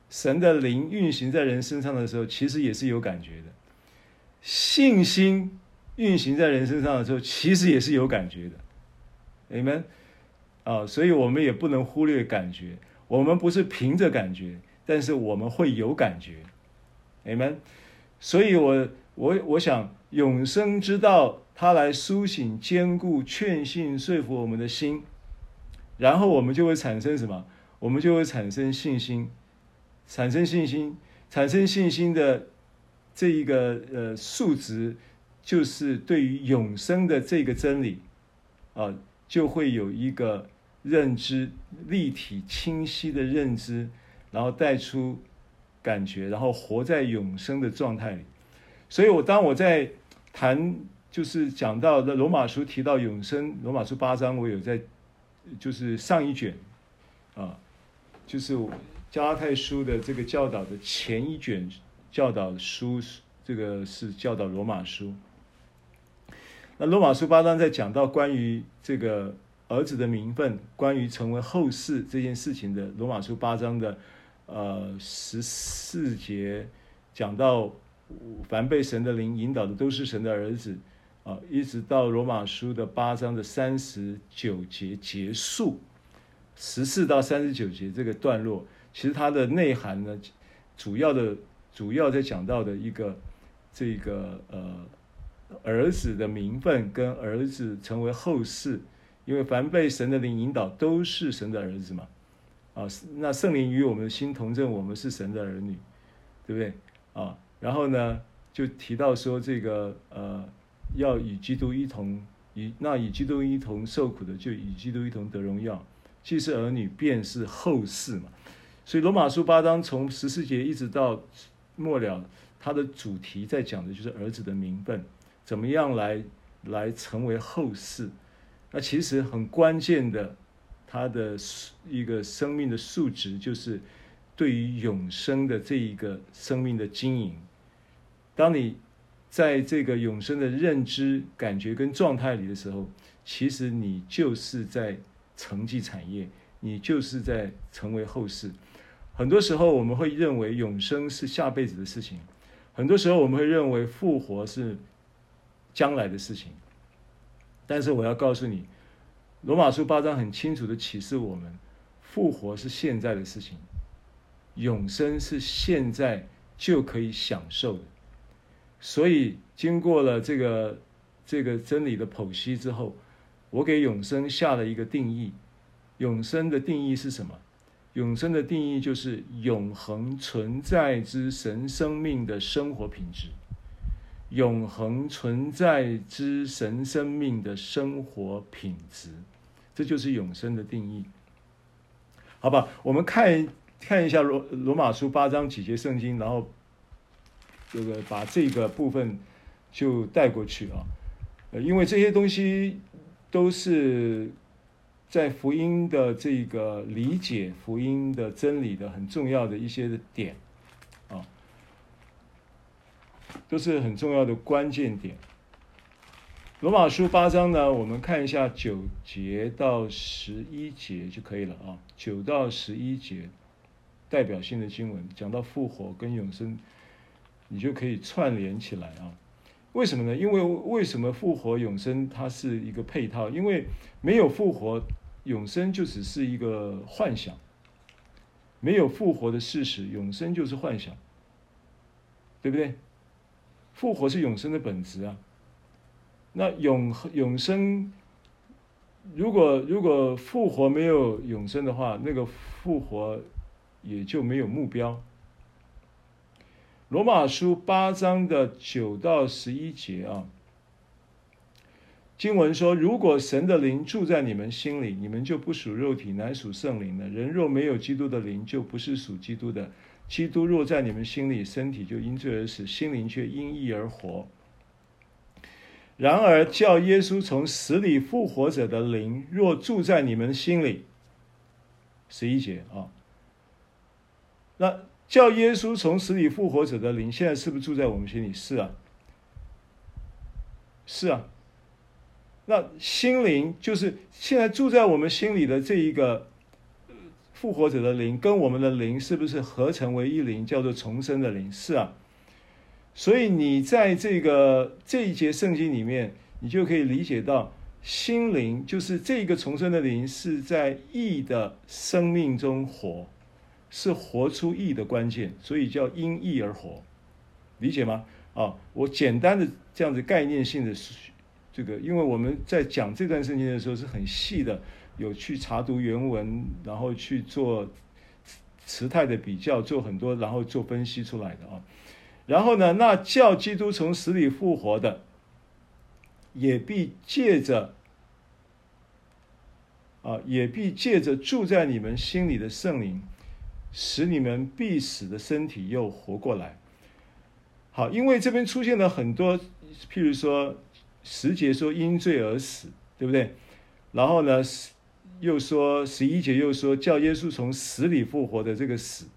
神的灵运行在人身上的时候，其实也是有感觉的。信心运行在人身上的时候，其实也是有感觉的。你们啊，所以我们也不能忽略感觉。我们不是凭着感觉，但是我们会有感觉。你们。所以我我我想。永生之道，它来苏醒、坚固、劝信、说服我们的心，然后我们就会产生什么？我们就会产生信心，产生信心，产生信心的这一个呃数值，就是对于永生的这个真理啊，就会有一个认知立体清晰的认知，然后带出感觉，然后活在永生的状态里。所以，我当我在谈，就是讲到的罗马书提到永生，罗马书八章，我有在，就是上一卷，啊，就是加拉太书的这个教导的前一卷教导书，这个是教导罗马书。那罗马书八章在讲到关于这个儿子的名分，关于成为后嗣这件事情的，罗马书八章的呃十四节讲到。凡被神的灵引导的，都是神的儿子，啊，一直到罗马书的八章的三十九节结束，十四到三十九节这个段落，其实它的内涵呢，主要的主要在讲到的一个这个呃儿子的名分跟儿子成为后嗣，因为凡被神的灵引导，都是神的儿子嘛，啊，那圣灵与我们的心同证，我们是神的儿女，对不对？啊。然后呢，就提到说这个呃，要与基督一同，与那与基督一同受苦的，就与基督一同得荣耀。既是儿女，便是后嗣嘛。所以罗马书八章从十四节一直到末了，它的主题在讲的就是儿子的名分，怎么样来来成为后嗣。那其实很关键的，他的一个生命的素质就是。对于永生的这一个生命的经营，当你在这个永生的认知、感觉跟状态里的时候，其实你就是在承继产业，你就是在成为后世。很多时候我们会认为永生是下辈子的事情，很多时候我们会认为复活是将来的事情。但是我要告诉你，罗马书八章很清楚的启示我们，复活是现在的事情。永生是现在就可以享受的，所以经过了这个这个真理的剖析之后，我给永生下了一个定义。永生的定义是什么？永生的定义就是永恒存在之神生命的生活品质。永恒存在之神生命的生活品质，这就是永生的定义。好吧，我们看。看一下罗罗马书八章几节圣经，然后这个把这个部分就带过去啊，呃，因为这些东西都是在福音的这个理解福音的真理的很重要的一些的点啊，都是很重要的关键点。罗马书八章呢，我们看一下九节到十一节就可以了啊，九到十一节。代表性的经文讲到复活跟永生，你就可以串联起来啊？为什么呢？因为为什么复活永生它是一个配套？因为没有复活，永生就只是一个幻想；没有复活的事实，永生就是幻想，对不对？复活是永生的本质啊。那永永生，如果如果复活没有永生的话，那个复活。也就没有目标。罗马书八章的九到十一节啊，经文说：“如果神的灵住在你们心里，你们就不属肉体，乃属圣灵了。人若没有基督的灵，就不是属基督的。基督若在你们心里，身体就因罪而死，心灵却因义而活。然而叫耶稣从死里复活者的灵，若住在你们心里，十一节啊。”那叫耶稣从死里复活者的灵，现在是不是住在我们心里？是啊，是啊。那心灵就是现在住在我们心里的这一个复活者的灵，跟我们的灵是不是合成为一灵，叫做重生的灵？是啊。所以你在这个这一节圣经里面，你就可以理解到，心灵就是这个重生的灵是在义的生命中活。是活出义的关键，所以叫因义而活，理解吗？啊，我简单的这样子概念性的这个，因为我们在讲这段圣经的时候是很细的，有去查读原文，然后去做词态的比较，做很多，然后做分析出来的啊。然后呢，那叫基督从死里复活的，也必借着啊，也必借着住在你们心里的圣灵，使你们必死的身体又活过来。好，因为这边出现了很多，譬如说十节说因罪而死，对不对？然后呢，又说十一节又说叫耶稣从死里复活的这个死，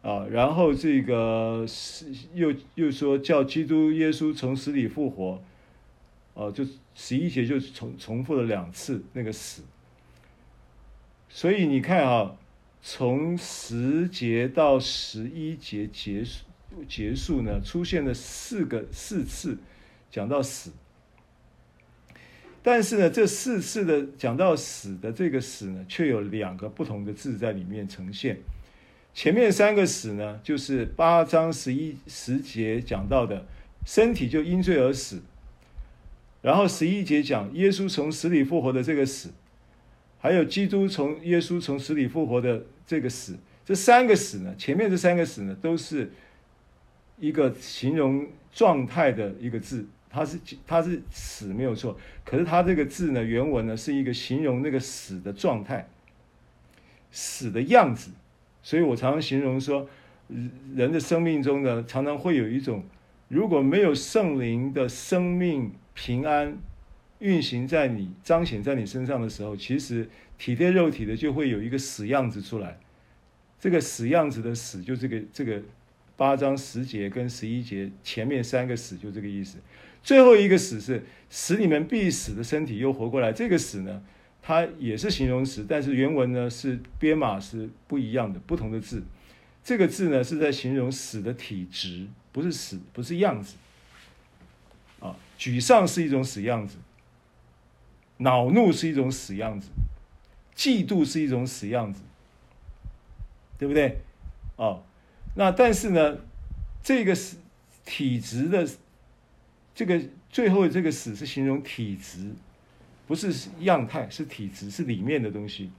啊，然后这个又又说叫基督耶稣从死里复活，啊，就十一节就重重复了两次那个死。所以你看啊，从十节到十一节结束结束呢，出现了四个四次讲到死。但是呢，这四次的讲到死的这个死呢，却有两个不同的字在里面呈现。前面三个死呢，就是八章十一十节讲到的身体就因罪而死，然后十一节讲耶稣从死里复活的这个死。还有基督从耶稣从死里复活的这个死，这三个死呢，前面这三个死呢，都是一个形容状态的一个字，它是它是死没有错，可是它这个字呢，原文呢是一个形容那个死的状态，死的样子，所以我常常形容说，人的生命中呢，常常会有一种如果没有圣灵的生命平安。运行在你彰显在你身上的时候，其实体贴肉体的就会有一个死样子出来。这个死样子的死，就这个这个八章十节跟十一节前面三个死就这个意思。最后一个死是使你们必死的身体又活过来。这个死呢，它也是形容词，但是原文呢是编码是不一样的，不同的字。这个字呢是在形容死的体质，不是死，不是样子。啊，沮丧是一种死样子。恼怒是一种死样子，嫉妒是一种死样子，对不对？哦，那但是呢，这个死体质的这个最后这个死是形容体质，不是样态，是体质，是里面的东西。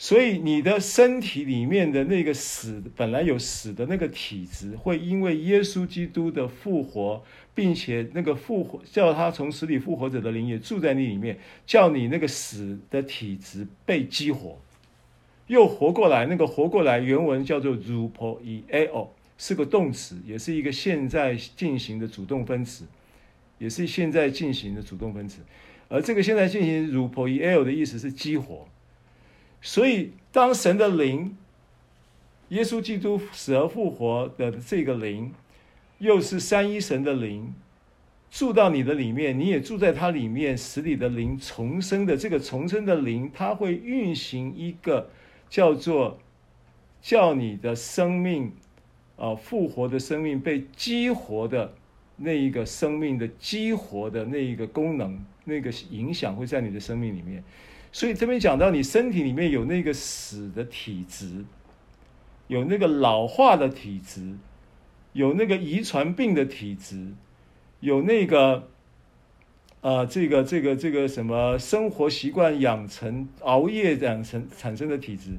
所以你的身体里面的那个死，本来有死的那个体质，会因为耶稣基督的复活，并且那个复活叫他从死里复活者的灵也住在你里面，叫你那个死的体质被激活，又活过来。那个活过来原文叫做 rupoieo，是个动词，也是一个现在进行的主动分词，也是现在进行的主动分词。而这个现在进行 rupoieo 的意思是激活。所以，当神的灵，耶稣基督死而复活的这个灵，又是三一神的灵，住到你的里面，你也住在他里面，使你的灵重生的这个重生的灵，它会运行一个叫做叫你的生命啊复活的生命被激活的那一个生命的激活的那一个功能，那个影响会在你的生命里面。所以这边讲到，你身体里面有那个死的体质，有那个老化的体质，有那个遗传病的体质，有那个，呃，这个这个这个什么生活习惯养成熬夜养成产生的体质，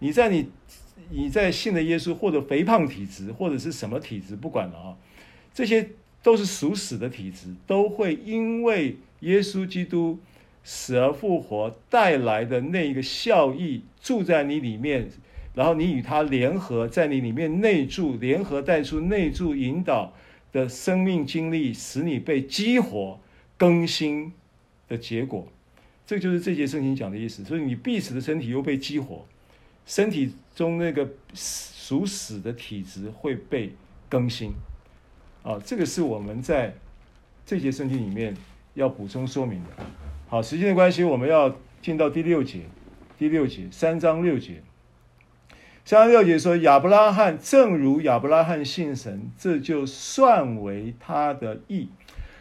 你在你你在信的耶稣或者肥胖体质或者是什么体质，不管了啊，这些都是属死的体质，都会因为耶稣基督。死而复活带来的那一个效益住在你里面，然后你与他联合，在你里面内住，联合带出内住引导的生命经历，使你被激活更新的结果，这就是这节圣经讲的意思。所以你必死的身体又被激活，身体中那个属死的体质会被更新。啊，这个是我们在这节圣经里面要补充说明的。好，时间的关系，我们要进到第六节。第六节，三章六节，三章六节说：“亚伯拉罕正如亚伯拉罕信神，这就算为他的义。”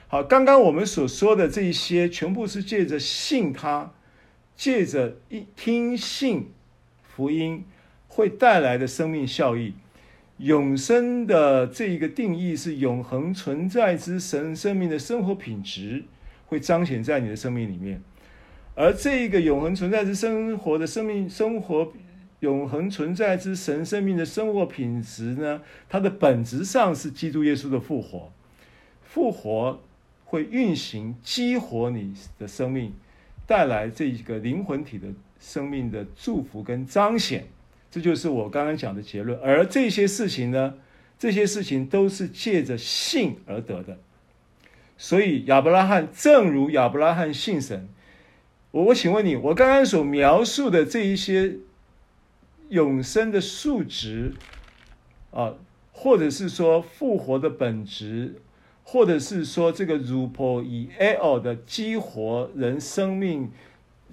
好，刚刚我们所说的这一些，全部是借着信他，借着一听信福音会带来的生命效益。永生的这一个定义是永恒存在之神生命的生活品质。会彰显在你的生命里面，而这个永恒存在之生活的生命生活，永恒存在之神生命的生活品质呢，它的本质上是基督耶稣的复活。复活会运行激活你的生命，带来这一个灵魂体的生命的祝福跟彰显。这就是我刚刚讲的结论。而这些事情呢，这些事情都是借着信而得的。所以亚伯拉罕，正如亚伯拉罕信神。我我请问你，我刚刚所描述的这一些永生的数值啊，或者是说复活的本质，或者是说这个 rupo el 的激活人生命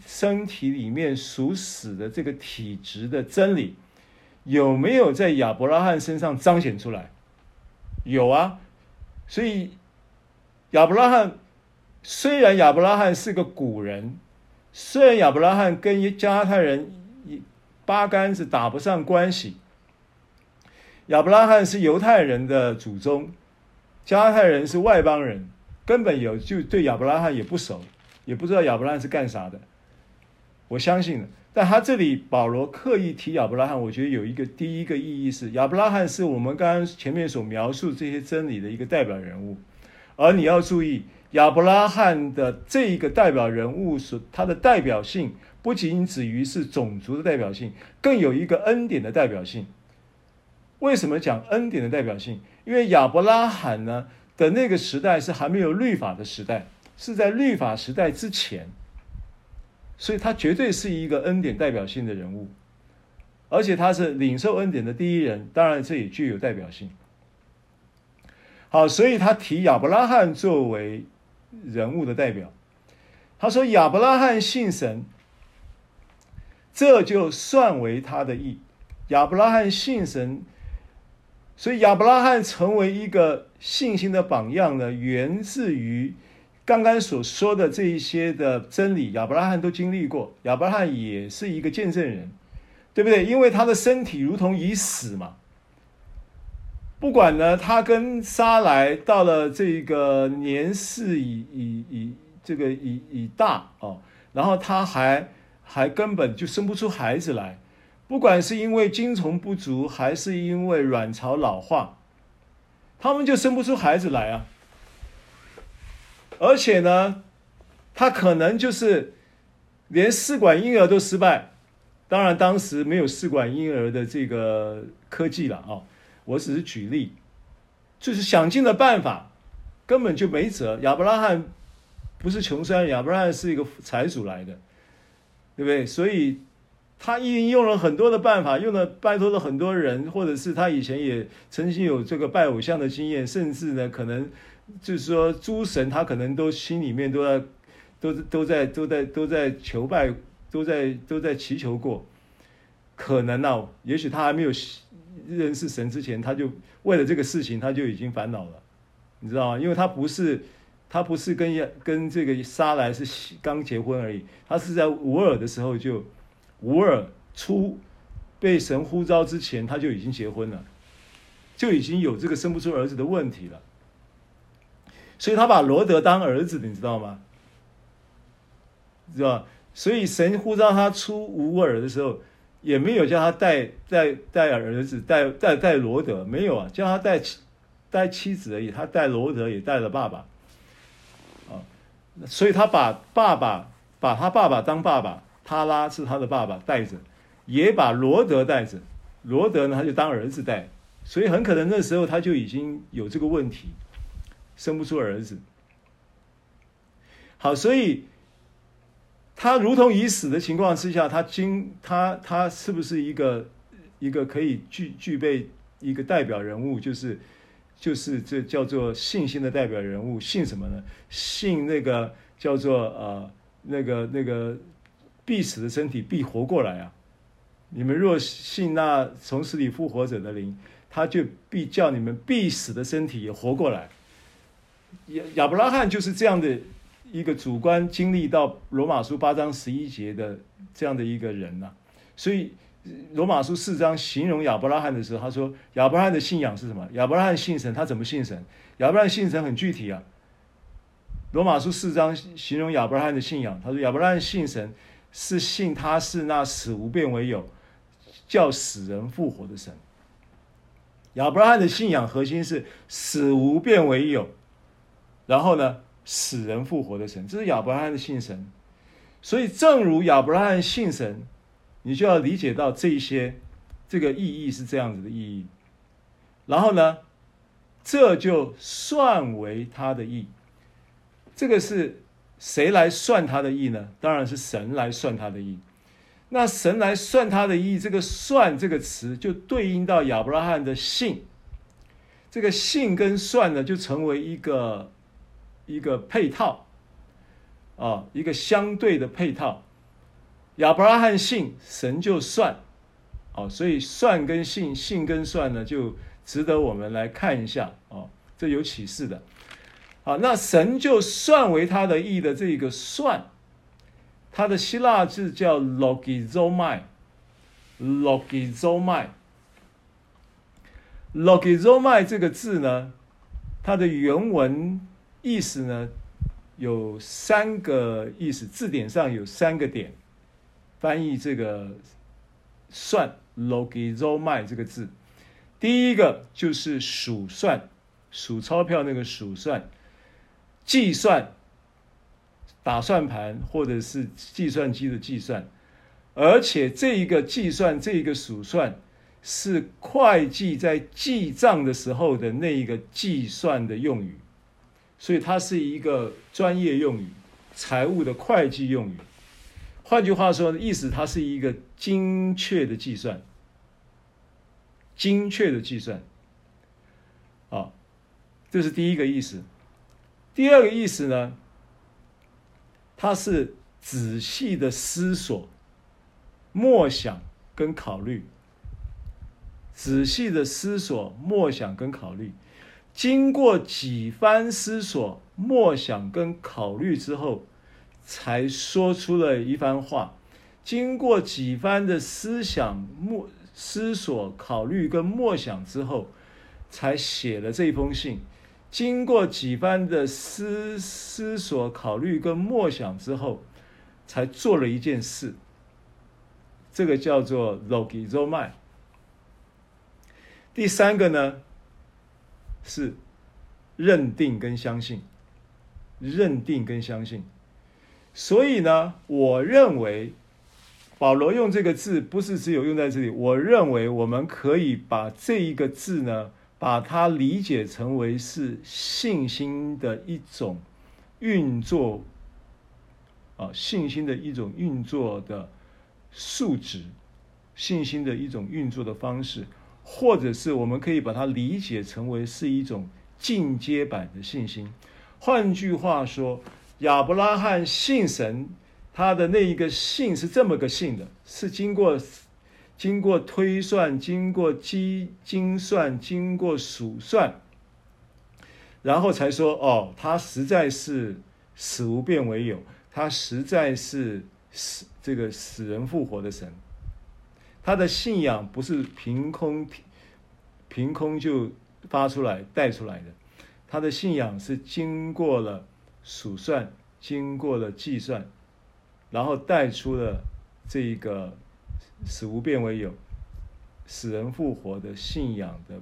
身体里面属死的这个体质的真理，有没有在亚伯拉罕身上彰显出来？有啊，所以亚伯拉罕虽然亚伯拉罕是个古人。虽然亚伯拉罕跟加太人一八竿子打不上关系，亚伯拉罕是犹太人的祖宗，加太人是外邦人，根本有就对亚伯拉罕也不熟，也不知道亚伯拉罕是干啥的。我相信的，但他这里保罗刻意提亚伯拉罕，我觉得有一个第一个意义是，亚伯拉罕是我们刚刚前面所描述这些真理的一个代表人物，而你要注意。亚伯拉罕的这一个代表人物所他的代表性，不仅止于是种族的代表性，更有一个恩典的代表性。为什么讲恩典的代表性？因为亚伯拉罕呢的那个时代是还没有律法的时代，是在律法时代之前，所以他绝对是一个恩典代表性的人物，而且他是领受恩典的第一人，当然这也具有代表性。好，所以他提亚伯拉罕作为。人物的代表，他说亚伯拉罕信神，这就算为他的义。亚伯拉罕信神，所以亚伯拉罕成为一个信心的榜样呢，源自于刚刚所说的这一些的真理。亚伯拉罕都经历过，亚伯拉罕也是一个见证人，对不对？因为他的身体如同已死嘛。不管呢，他跟撒莱到了这个年事已已已这个已已大哦，然后他还还根本就生不出孩子来，不管是因为精虫不足，还是因为卵巢老化，他们就生不出孩子来啊。而且呢，他可能就是连试管婴儿都失败，当然当时没有试管婴儿的这个科技了啊。哦我只是举例，就是想尽了办法，根本就没辙。亚伯拉罕不是穷酸，亚伯拉罕是一个财主来的，对不对？所以他运用了很多的办法，用了拜托了很多人，或者是他以前也曾经有这个拜偶像的经验，甚至呢，可能就是说诸神他可能都心里面都在都都在都在都在求拜，都在都在祈求过，可能呢、也许他还没有。认识神之前，他就为了这个事情，他就已经烦恼了，你知道吗？因为他不是，他不是跟跟这个沙莱是刚结婚而已，他是在无耳的时候就，无耳出被神呼召之前，他就已经结婚了，就已经有这个生不出儿子的问题了，所以他把罗德当儿子，你知道吗？知道？所以神呼召他出无耳的时候。也没有叫他带带带儿子带带带罗德，没有啊，叫他带带妻子而已。他带罗德也带了爸爸，啊，所以他把爸爸把他爸爸当爸爸，他拉是他的爸爸带着，也把罗德带着，罗德呢他就当儿子带，所以很可能那时候他就已经有这个问题，生不出儿子。好，所以。他如同已死的情况之下，他经他他是不是一个一个可以具具备一个代表人物？就是就是这叫做信心的代表人物，信什么呢？信那个叫做呃那个那个必死的身体必活过来啊！你们若信那从死里复活者的灵，他就必叫你们必死的身体也活过来。亚亚伯拉罕就是这样的。一个主观经历到罗马书八章十一节的这样的一个人呐、所以罗马书四章形容亚伯拉罕的时候，他说亚伯拉罕的信仰是什么？亚伯拉罕信神，他怎么信神？亚伯拉罕信神很具体啊。罗马书四章形容亚伯拉罕的信仰，他说亚伯拉罕信神是信他是那死无变为有，叫死人复活的神。亚伯拉罕的信仰核心是死无变为有，然后呢，死人复活的神，这是亚伯拉罕的信神。所以，正如亚伯拉罕信神，你就要理解到这一些，这个意义是这样子的意义。然后呢，这就算为他的义。这个是谁来算他的义呢？当然是神来算他的义。那神来算他的义，这个“算”这个词就对应到亚伯拉罕的信。这个信跟算呢，就成为一个一个配套啊，一个相对的配套。亚伯拉罕信，神就算。哦，所以算跟信，信跟算呢，就值得我们来看一下哦，这有启示的。啊，那神就算为他的意的这个算。它的希腊字叫 logizomai，logizomai，logizomai 这个字呢，它的原文意思呢有三个意思，字典上有三个点翻译这个算 logizomai 这个字。第一个就是数算，数钞票那个数算，计算。打算盘或者是计算机的计算，而且这一个计算，这一个数算，是会计在记账的时候的那一个计算的用语，所以它是一个专业用语，财务的会计用语。换句话说，意思它是一个精确的计算，精确的计算。啊，这是第一个意思。第二个意思呢？它是仔细的思索、默想跟考虑，仔细的思索、默想跟考虑，经过几番思索、默想跟考虑之后，才说出了一番话。经过几番的思想、默思索、考虑跟默想之后，才写了这封信。经过几番的思思索、考虑跟默想之后，才做了一件事。这个叫做 logizomai。第三个呢，是认定跟相信，认定跟相信。所以呢，我认为保罗用这个字不是只有用在这里。我认为我们可以把这一个字呢。把它理解成为是信心的一种运作，啊，信心的一种运作的数值，信心的一种运作的方式，或者是我们可以把它理解成为是一种进阶版的信心。换句话说，亚伯拉罕信神，他的那一个信是这么个信的，是经过。经过推算，经过精精算，经过数算，然后才说：“哦，他实在是死无变为有，他实在是死这个死人复活的神。他的信仰不是凭空凭空就发出来带出来的，他的信仰是经过了数算，经过了计算，然后带出了这一个。”死无变为有，死人复活的信仰的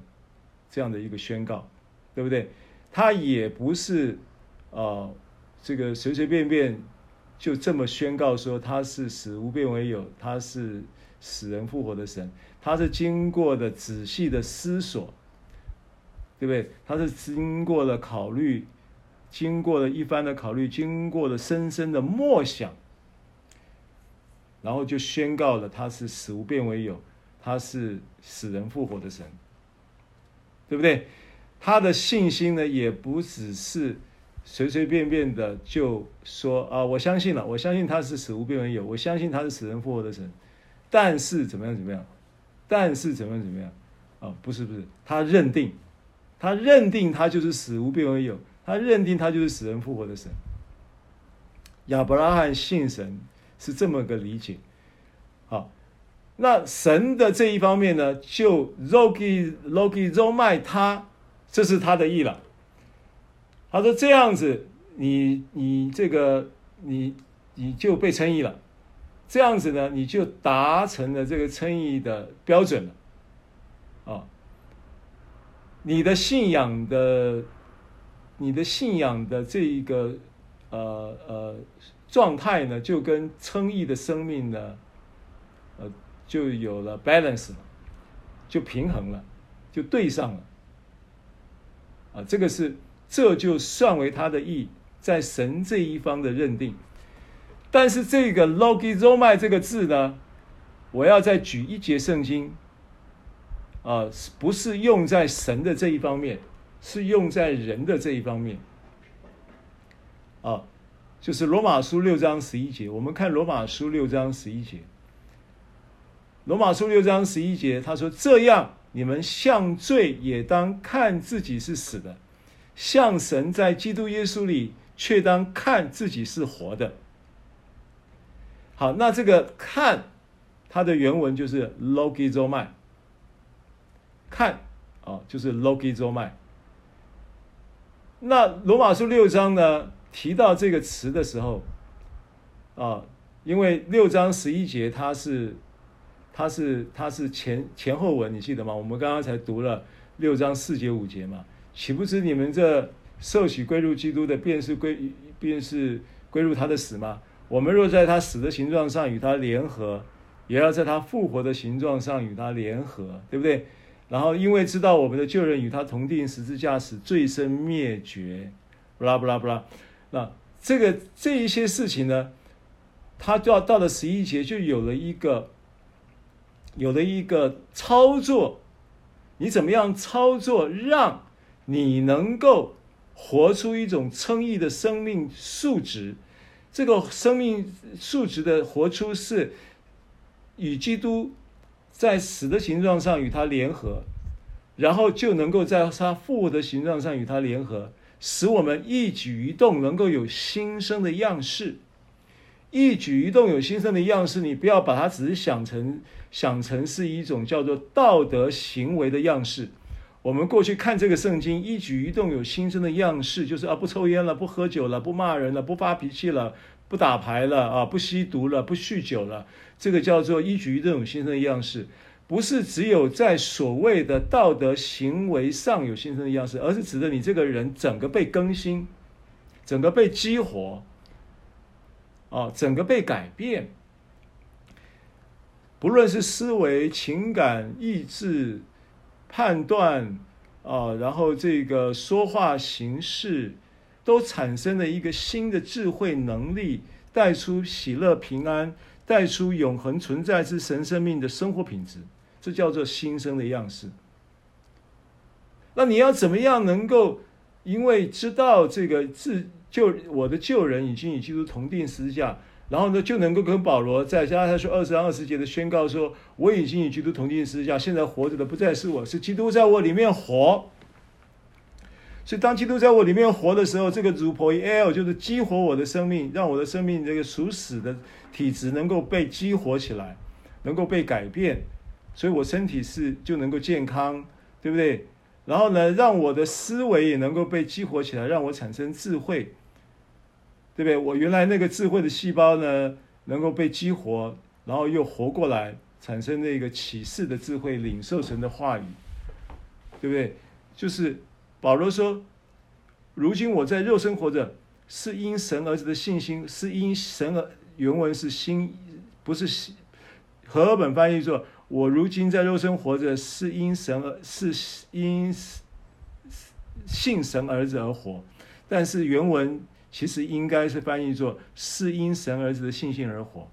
这样的一个宣告，对不对？他也不是呃，这个随随便便就这么宣告说他是死无变为有，他是死人复活的神，他是经过的仔细的思索，对不对？他是经过了考虑，经过了一番的考虑，经过了深深的默想。然后就宣告了他是死无变为有，他是死人复活的神，对不对？他的信心呢，也不只是随随便便的就说啊，我相信了，我相信他是死无变为有，我相信他是死人复活的神。但是怎么样怎么样？但是怎么样怎么样？啊，不是不是，他认定，他认定他就是死无变为有，他认定他就是死人复活的神。亚伯拉罕信神。是这么个理解，好，那神的这一方面呢，就 logi logizomai 他，这是他的意了。他说这样子，你你这个你你就被称义了，这样子呢，你就达成了这个称义的标准了，啊，你的信仰的，你的信仰的这一个呃呃状态呢，就跟称义的生命呢，呃，就有了 balance 了，就平衡了，就对上了，啊，这个是这就算为他的义，在神这一方的认定。但是这个 logizomai 这个字呢，我要再举一节圣经，啊，不是用在神的这一方面，是用在人的这一方面，啊，就是罗马书六章十一节。我们看罗马书六章十一节，罗马书六章十一节，他说：“这样，你们向罪也当看自己是死的，向神在基督耶稣里却当看自己是活的。”好，那这个看，它的原文就是 logizomai，看啊，就是 logizomai。那罗马书六章呢，提到这个词的时候，啊，因为六章十一节它是，它是它是前前后文，你记得吗？我们刚刚才读了六章四节五节嘛，岂不知你们这受洗归入基督的，便是归便是归入他的死吗？我们若在他死的形状上与他联合，也要在他复活的形状上与他联合，对不对？然后因为知道我们的旧人与他同钉十字架，使罪身灭绝，不啦不啦不啦。那这个这一些事情呢，他就要到了十一节就有了一个，有了一个操作，你怎么样操作，让你能够活出一种称义的生命素质？这个生命素质的活出是与基督在死的形状上与他联合，然后就能够在他复活的形状上与他联合，使我们一举一动能够有新生的样式。一举一动有新生的样式，你不要把它只是想成想成是一种叫做道德行为的样式。我们过去看这个圣经，一举一动有新生的样式，就是啊，不抽烟了，不喝酒了，不骂人了，不发脾气了，不打牌了啊，不吸毒了，不酗酒了。这个叫做一举一动有新生的样式，不是只有在所谓的道德行为上有新生的样式，而是指的你这个人整个被更新，整个被激活，啊，整个被改变，不论是思维、情感、意志。判断啊，然后这个说话形式都产生了一个新的智慧能力，带出喜乐平安，带出永恒存在之神生命的生活品质，这叫做新生的样式。那你要怎么样能够，因为知道这个自救我的旧人已经与基督同钉十字架。然后呢，就能够跟保罗在加拉太书二十二十节的宣告说：“我已经与基督同钉十字架，现在活着的不再是我，是基督在我里面活。”所以，当基督在我里面活的时候，这个 Zoopoieo 就是激活我的生命，让我的生命这个属死的体质能够被激活起来，能够被改变，所以我身体是就能够健康，对不对？然后呢，让我的思维也能够被激活起来，让我产生智慧。对不对？我原来那个智慧的细胞呢，能够被激活，然后又活过来，产生那个启示的智慧，领受神的话语，对不对？就是保罗说，如今我在肉身活着，是因神儿子的信心，是因神儿，原文是心，不是和合本翻译说，我如今在肉身活着，是因神而，是因信神儿子而活，但是原文。其实应该是翻译作“是因神儿子的信心而活”。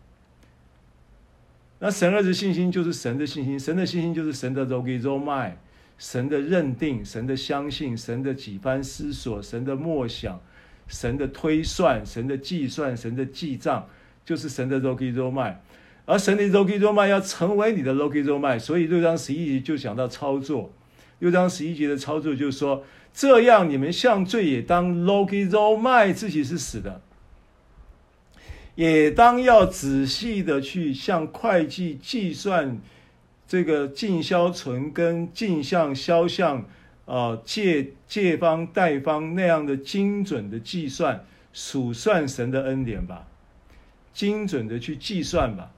那神儿子信心就是神的信心，神的信心就是神的 logizomai，神的认定，神的相信，神的几番思索，神的默想，神的推算，神的计算，神的记账，就是神的 logizomai。而神的 logizomai 要成为你的 logizomai，所以六章十一节就讲到操作。六章十一节的操作就是说。这样，你们向罪也当 logizomai 自己是死的，也当要仔细的去向会计计算这个进销存跟进项销项，呃，借借方贷方那样的精准的计算，数算神的恩典吧。精准的去计算吧，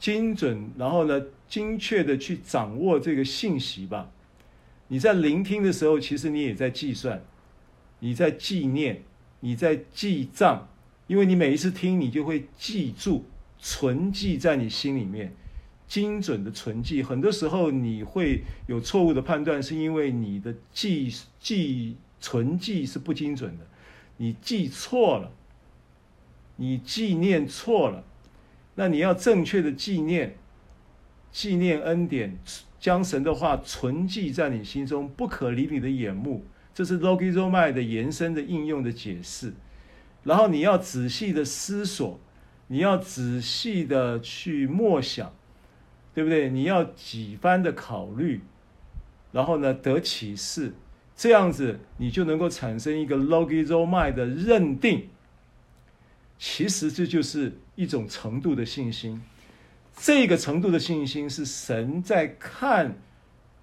精准，然后呢，精确的去掌握这个信息吧。你在聆听的时候，其实你也在计算，你在纪念，你在记账，因为你每一次听，你就会记住，存记在你心里面，精准的存记。很多时候你会有错误的判断，是因为你的记记存记是不精准的，你记错了。你纪念错了，那你要正确的纪念，纪念恩典，将神的话存记在你心中，不可离你的眼目。这是 logizomai 的延伸的应用的解释。然后你要仔细的思索，你要仔细的去默想，对不对？你要几番的考虑，然后呢，得启示，这样子你就能够产生一个 logizomai 的认定。其实这就是一种程度的信心，这个程度的信心是神在看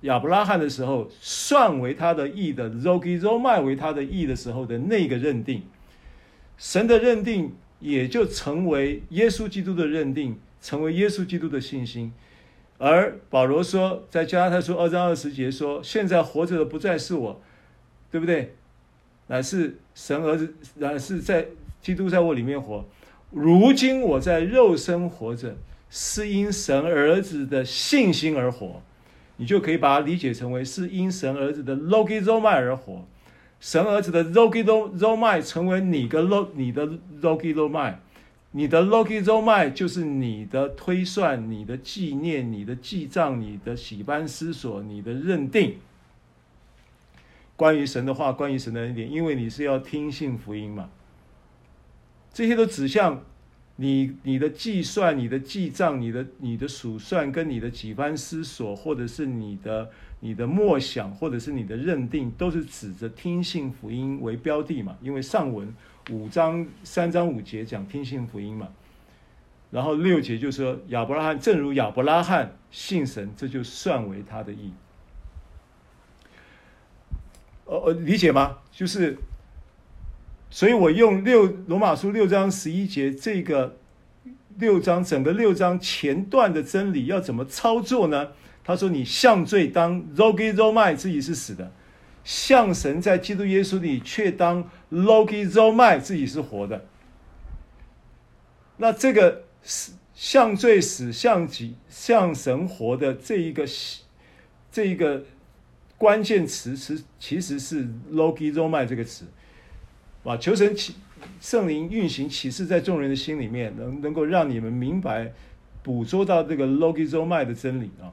亚伯拉罕的时候算为他的义的，logizomai 为他的义的时候的那个认定，神的认定也就成为耶稣基督的认定，成为耶稣基督的信心。而保罗说，在加拉太书二章二十节说：“现在活着的不再是我，对不对？乃是神儿子，乃是在。”基督在我里面活，如今我在肉身活着，是因神儿子的信心而活。你就可以把它理解成为是因神儿子的 logizomai 而活。神儿子的 logizomai 成为你的 log 你的 logizomai，你的 logizomai 就是你的推算、你的纪念、你的记账、你的喜班思索、你的认定。关于神的话，关于神的恩典，因为你是要听信福音嘛。这些都指向你、你的计算、你的记账、你的、你的数算，跟你的几番思索，或者是你的、你的默想，或者是你的认定，都是指着听信福音为标的嘛？因为上文五章三章五节讲听信福音嘛，然后六节就说亚伯拉罕，正如亚伯拉罕信神，这就算为他的义。呃呃，理解吗？就是。所以我用六罗马书六章十一节这个六章整个六章前段的真理要怎么操作呢？他说：“你向罪当 logi romai 自己是死的，向神在基督耶稣里却当 logi romai 自己是活的。”那这个死向罪死向己向神活的这一个这一个关键词是其实是 logi romai 这个词。哇！求神启圣灵运行启示在众人的心里面，能能够让你们明白、捕捉到这个 logizomai 的真理啊。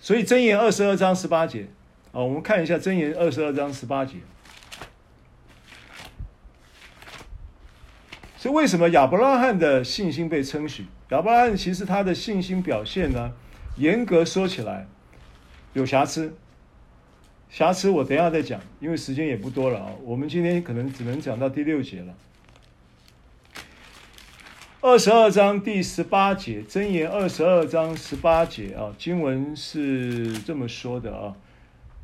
所以箴言二十二章十八节啊，我们看一下箴言二十二章十八节。所以为什么亚伯拉罕的信心被称许？亚伯拉罕其实他的信心表现呢，严格说起来有瑕疵。瑕疵我等一下再讲，因为时间也不多了啊。我们今天可能只能讲到第六节了。二十二章第十八节，箴言二十二章十八节啊，经文是这么说的啊。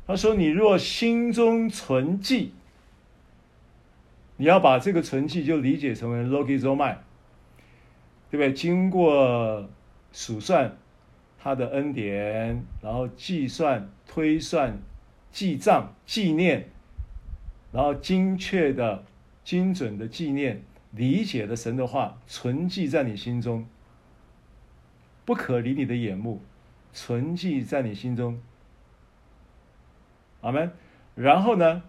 他说：“你若心中存记，你要把这个存记就理解成为 logizomai，对不对？经过数算他的恩典，然后计算推算。”记账、纪念，然后精确的、精准的纪念，理解的神的话，存记在你心中，不可离你的眼目，存记在你心中。阿门。然后呢，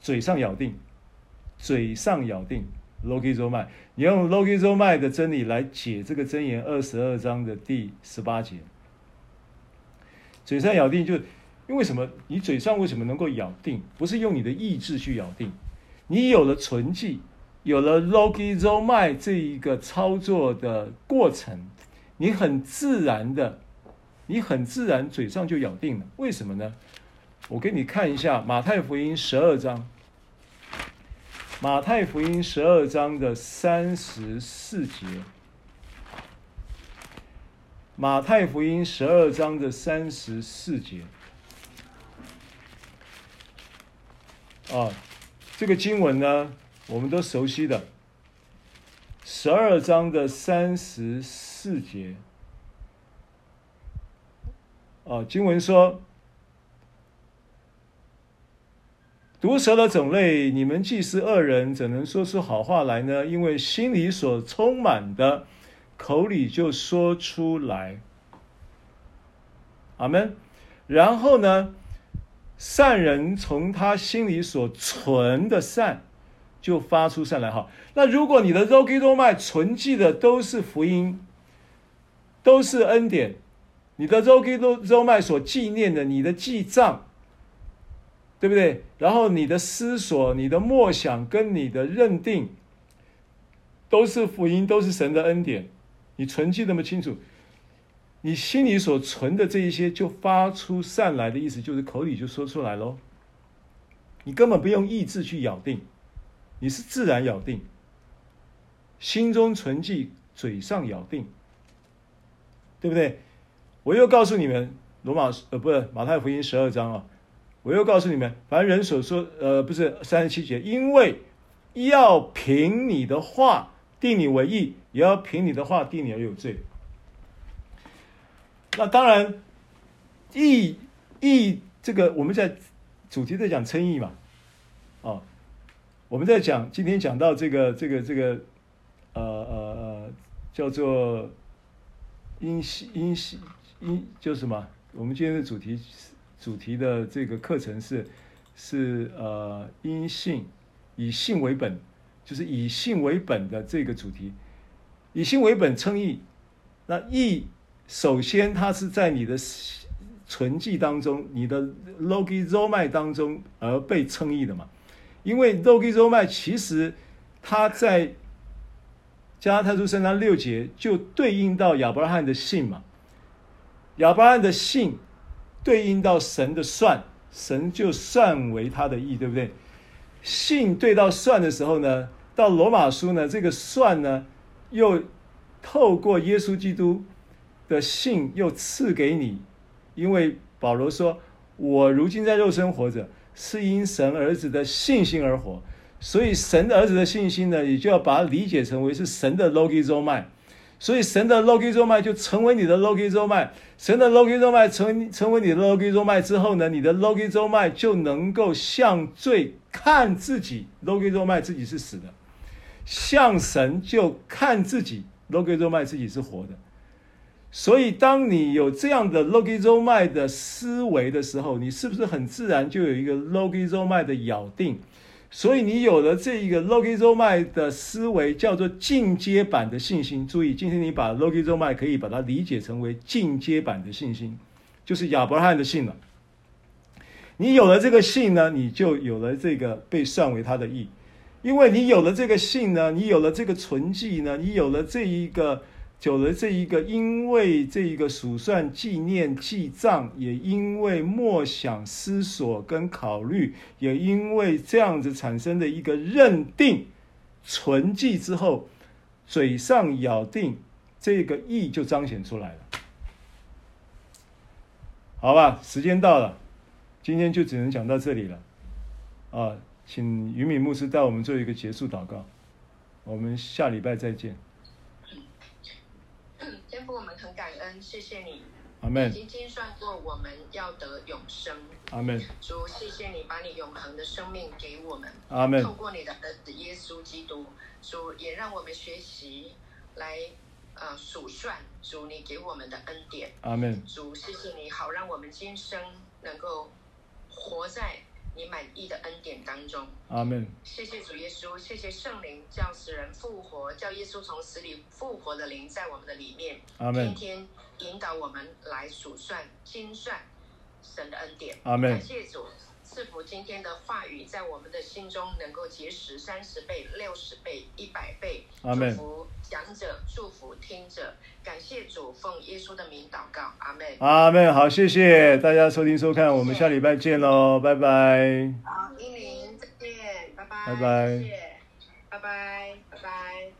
嘴上咬定，嘴上咬定 Logi z o m a 你用 Logi z o m a 的真理来解这个箴言二十二章的第十八节，嘴上咬定就。因为什么？你嘴上为什么能够咬定？不是用你的意志去咬定，你有了存记，有了 logizomai 这一个操作的过程，你很自然的，你很自然嘴上就咬定了。为什么呢？我给你看一下马太福音十二章，马太福音十二章的三十四节，马太福音十二章的三十四节。啊，这个经文呢，我们都熟悉的。十二章的三十四节。啊，经文说。毒蛇的种类，你们既是恶人，怎能说出好话来呢？因为心里所充满的，口里就说出来。阿门。然后呢，善人从他心里所存的善，就发出善来。哈，那如果你的肉给肉脉存记的都是福音，都是恩典，你的肉给肉肉脉所纪念的，你的记账。对不对？然后你的思索、你的默想跟你的认定，都是福音，都是神的恩典。你存记那么清楚，你心里所存的这一些就发出善来的意思，就是口里就说出来喽。你根本不用意志去咬定，你是自然咬定，心中存记，嘴上咬定，对不对？我又告诉你们，罗马呃不是马太福音十二章啊。我又告诉你们，凡人所说，呃，不是三十七节，因为要凭你的话定你为义，也要凭你的话定你而有罪。那当然，义义这个我们在主题在讲称义嘛，啊，我们在讲今天讲到这个这个这个，呃呃呃，叫做因信因信因叫什么？我们今天的主题。主题的这个课程是是呃，因信以信为本，就是以信为本的这个主题，以信为本称义。那义首先它是在你的存记当中，你的 logi z o m a 当中而被称义的嘛？因为 logi z o m a 其实它在加拉太书三章六节就对应到亚伯拉罕的信嘛，亚伯拉罕的信。对应到神的算，神就算为他的义，对不对？信对到算的时候呢，到罗马书呢，这个算呢，又透过耶稣基督的信又赐给你，因为保罗说：“我如今在肉身活着，是因神儿子的信心而活。”所以神的儿子的信心呢，你就要把它理解成为是神的 logizomai。所以神的 logizomai 就成为你的 logizomai，神的 logizomai 成成为你的 logizomai 之后呢，你的 logizomai 就能够向罪看自己 logizomai 自己是死的，向神就看自己 logizomai 自己是活的。所以当你有这样的 logizomai 的思维的时候，你是不是很自然就有一个 logizomai 的咬定？所以你有了这一个 logizomai 的思维，叫做进阶版的信心。注意，今天你把 logizomai 可以把它理解成为进阶版的信心，就是亚伯拉罕的信了。你有了这个信呢，你就有了这个被算为他的义，因为你有了这个信呢，你有了这个存记呢，你有了这一个。久了，这一个因为这一个数算、纪念、记账，也因为默想、思索跟考虑，也因为这样子产生的一个认定、存记之后，嘴上咬定，这个义就彰显出来了。好吧，时间到了，今天就只能讲到这里了。啊，请于敏牧师带我们做一个结束祷告，我们下礼拜再见。我们很感恩，谢谢你，阿门。已经精算过我们要得永生，阿门。主，谢谢你把你永恒的生命给我们，阿门。透过你的儿子耶稣基督，主也让我们学习来呃数算主你给我们的恩典，阿门。主，谢谢你好让我们今生能够活在。你满意的恩典当中，阿门。谢谢主耶稣，谢谢圣灵叫死人复活，叫耶稣从死里复活的灵在我们的里面，阿门。天天引导我们来数算、精算神的恩典，阿门。感谢主。赐福今天的话语，在我们的心中能够结识三十倍、六十倍、一百倍。祝福讲者，祝福听者。感谢主，奉耶稣的名祷告，阿门。阿门。好，谢谢大家收听收看，我们下礼拜见喽，拜拜。好，英灵再见，拜拜。拜拜。谢谢，拜拜，拜拜。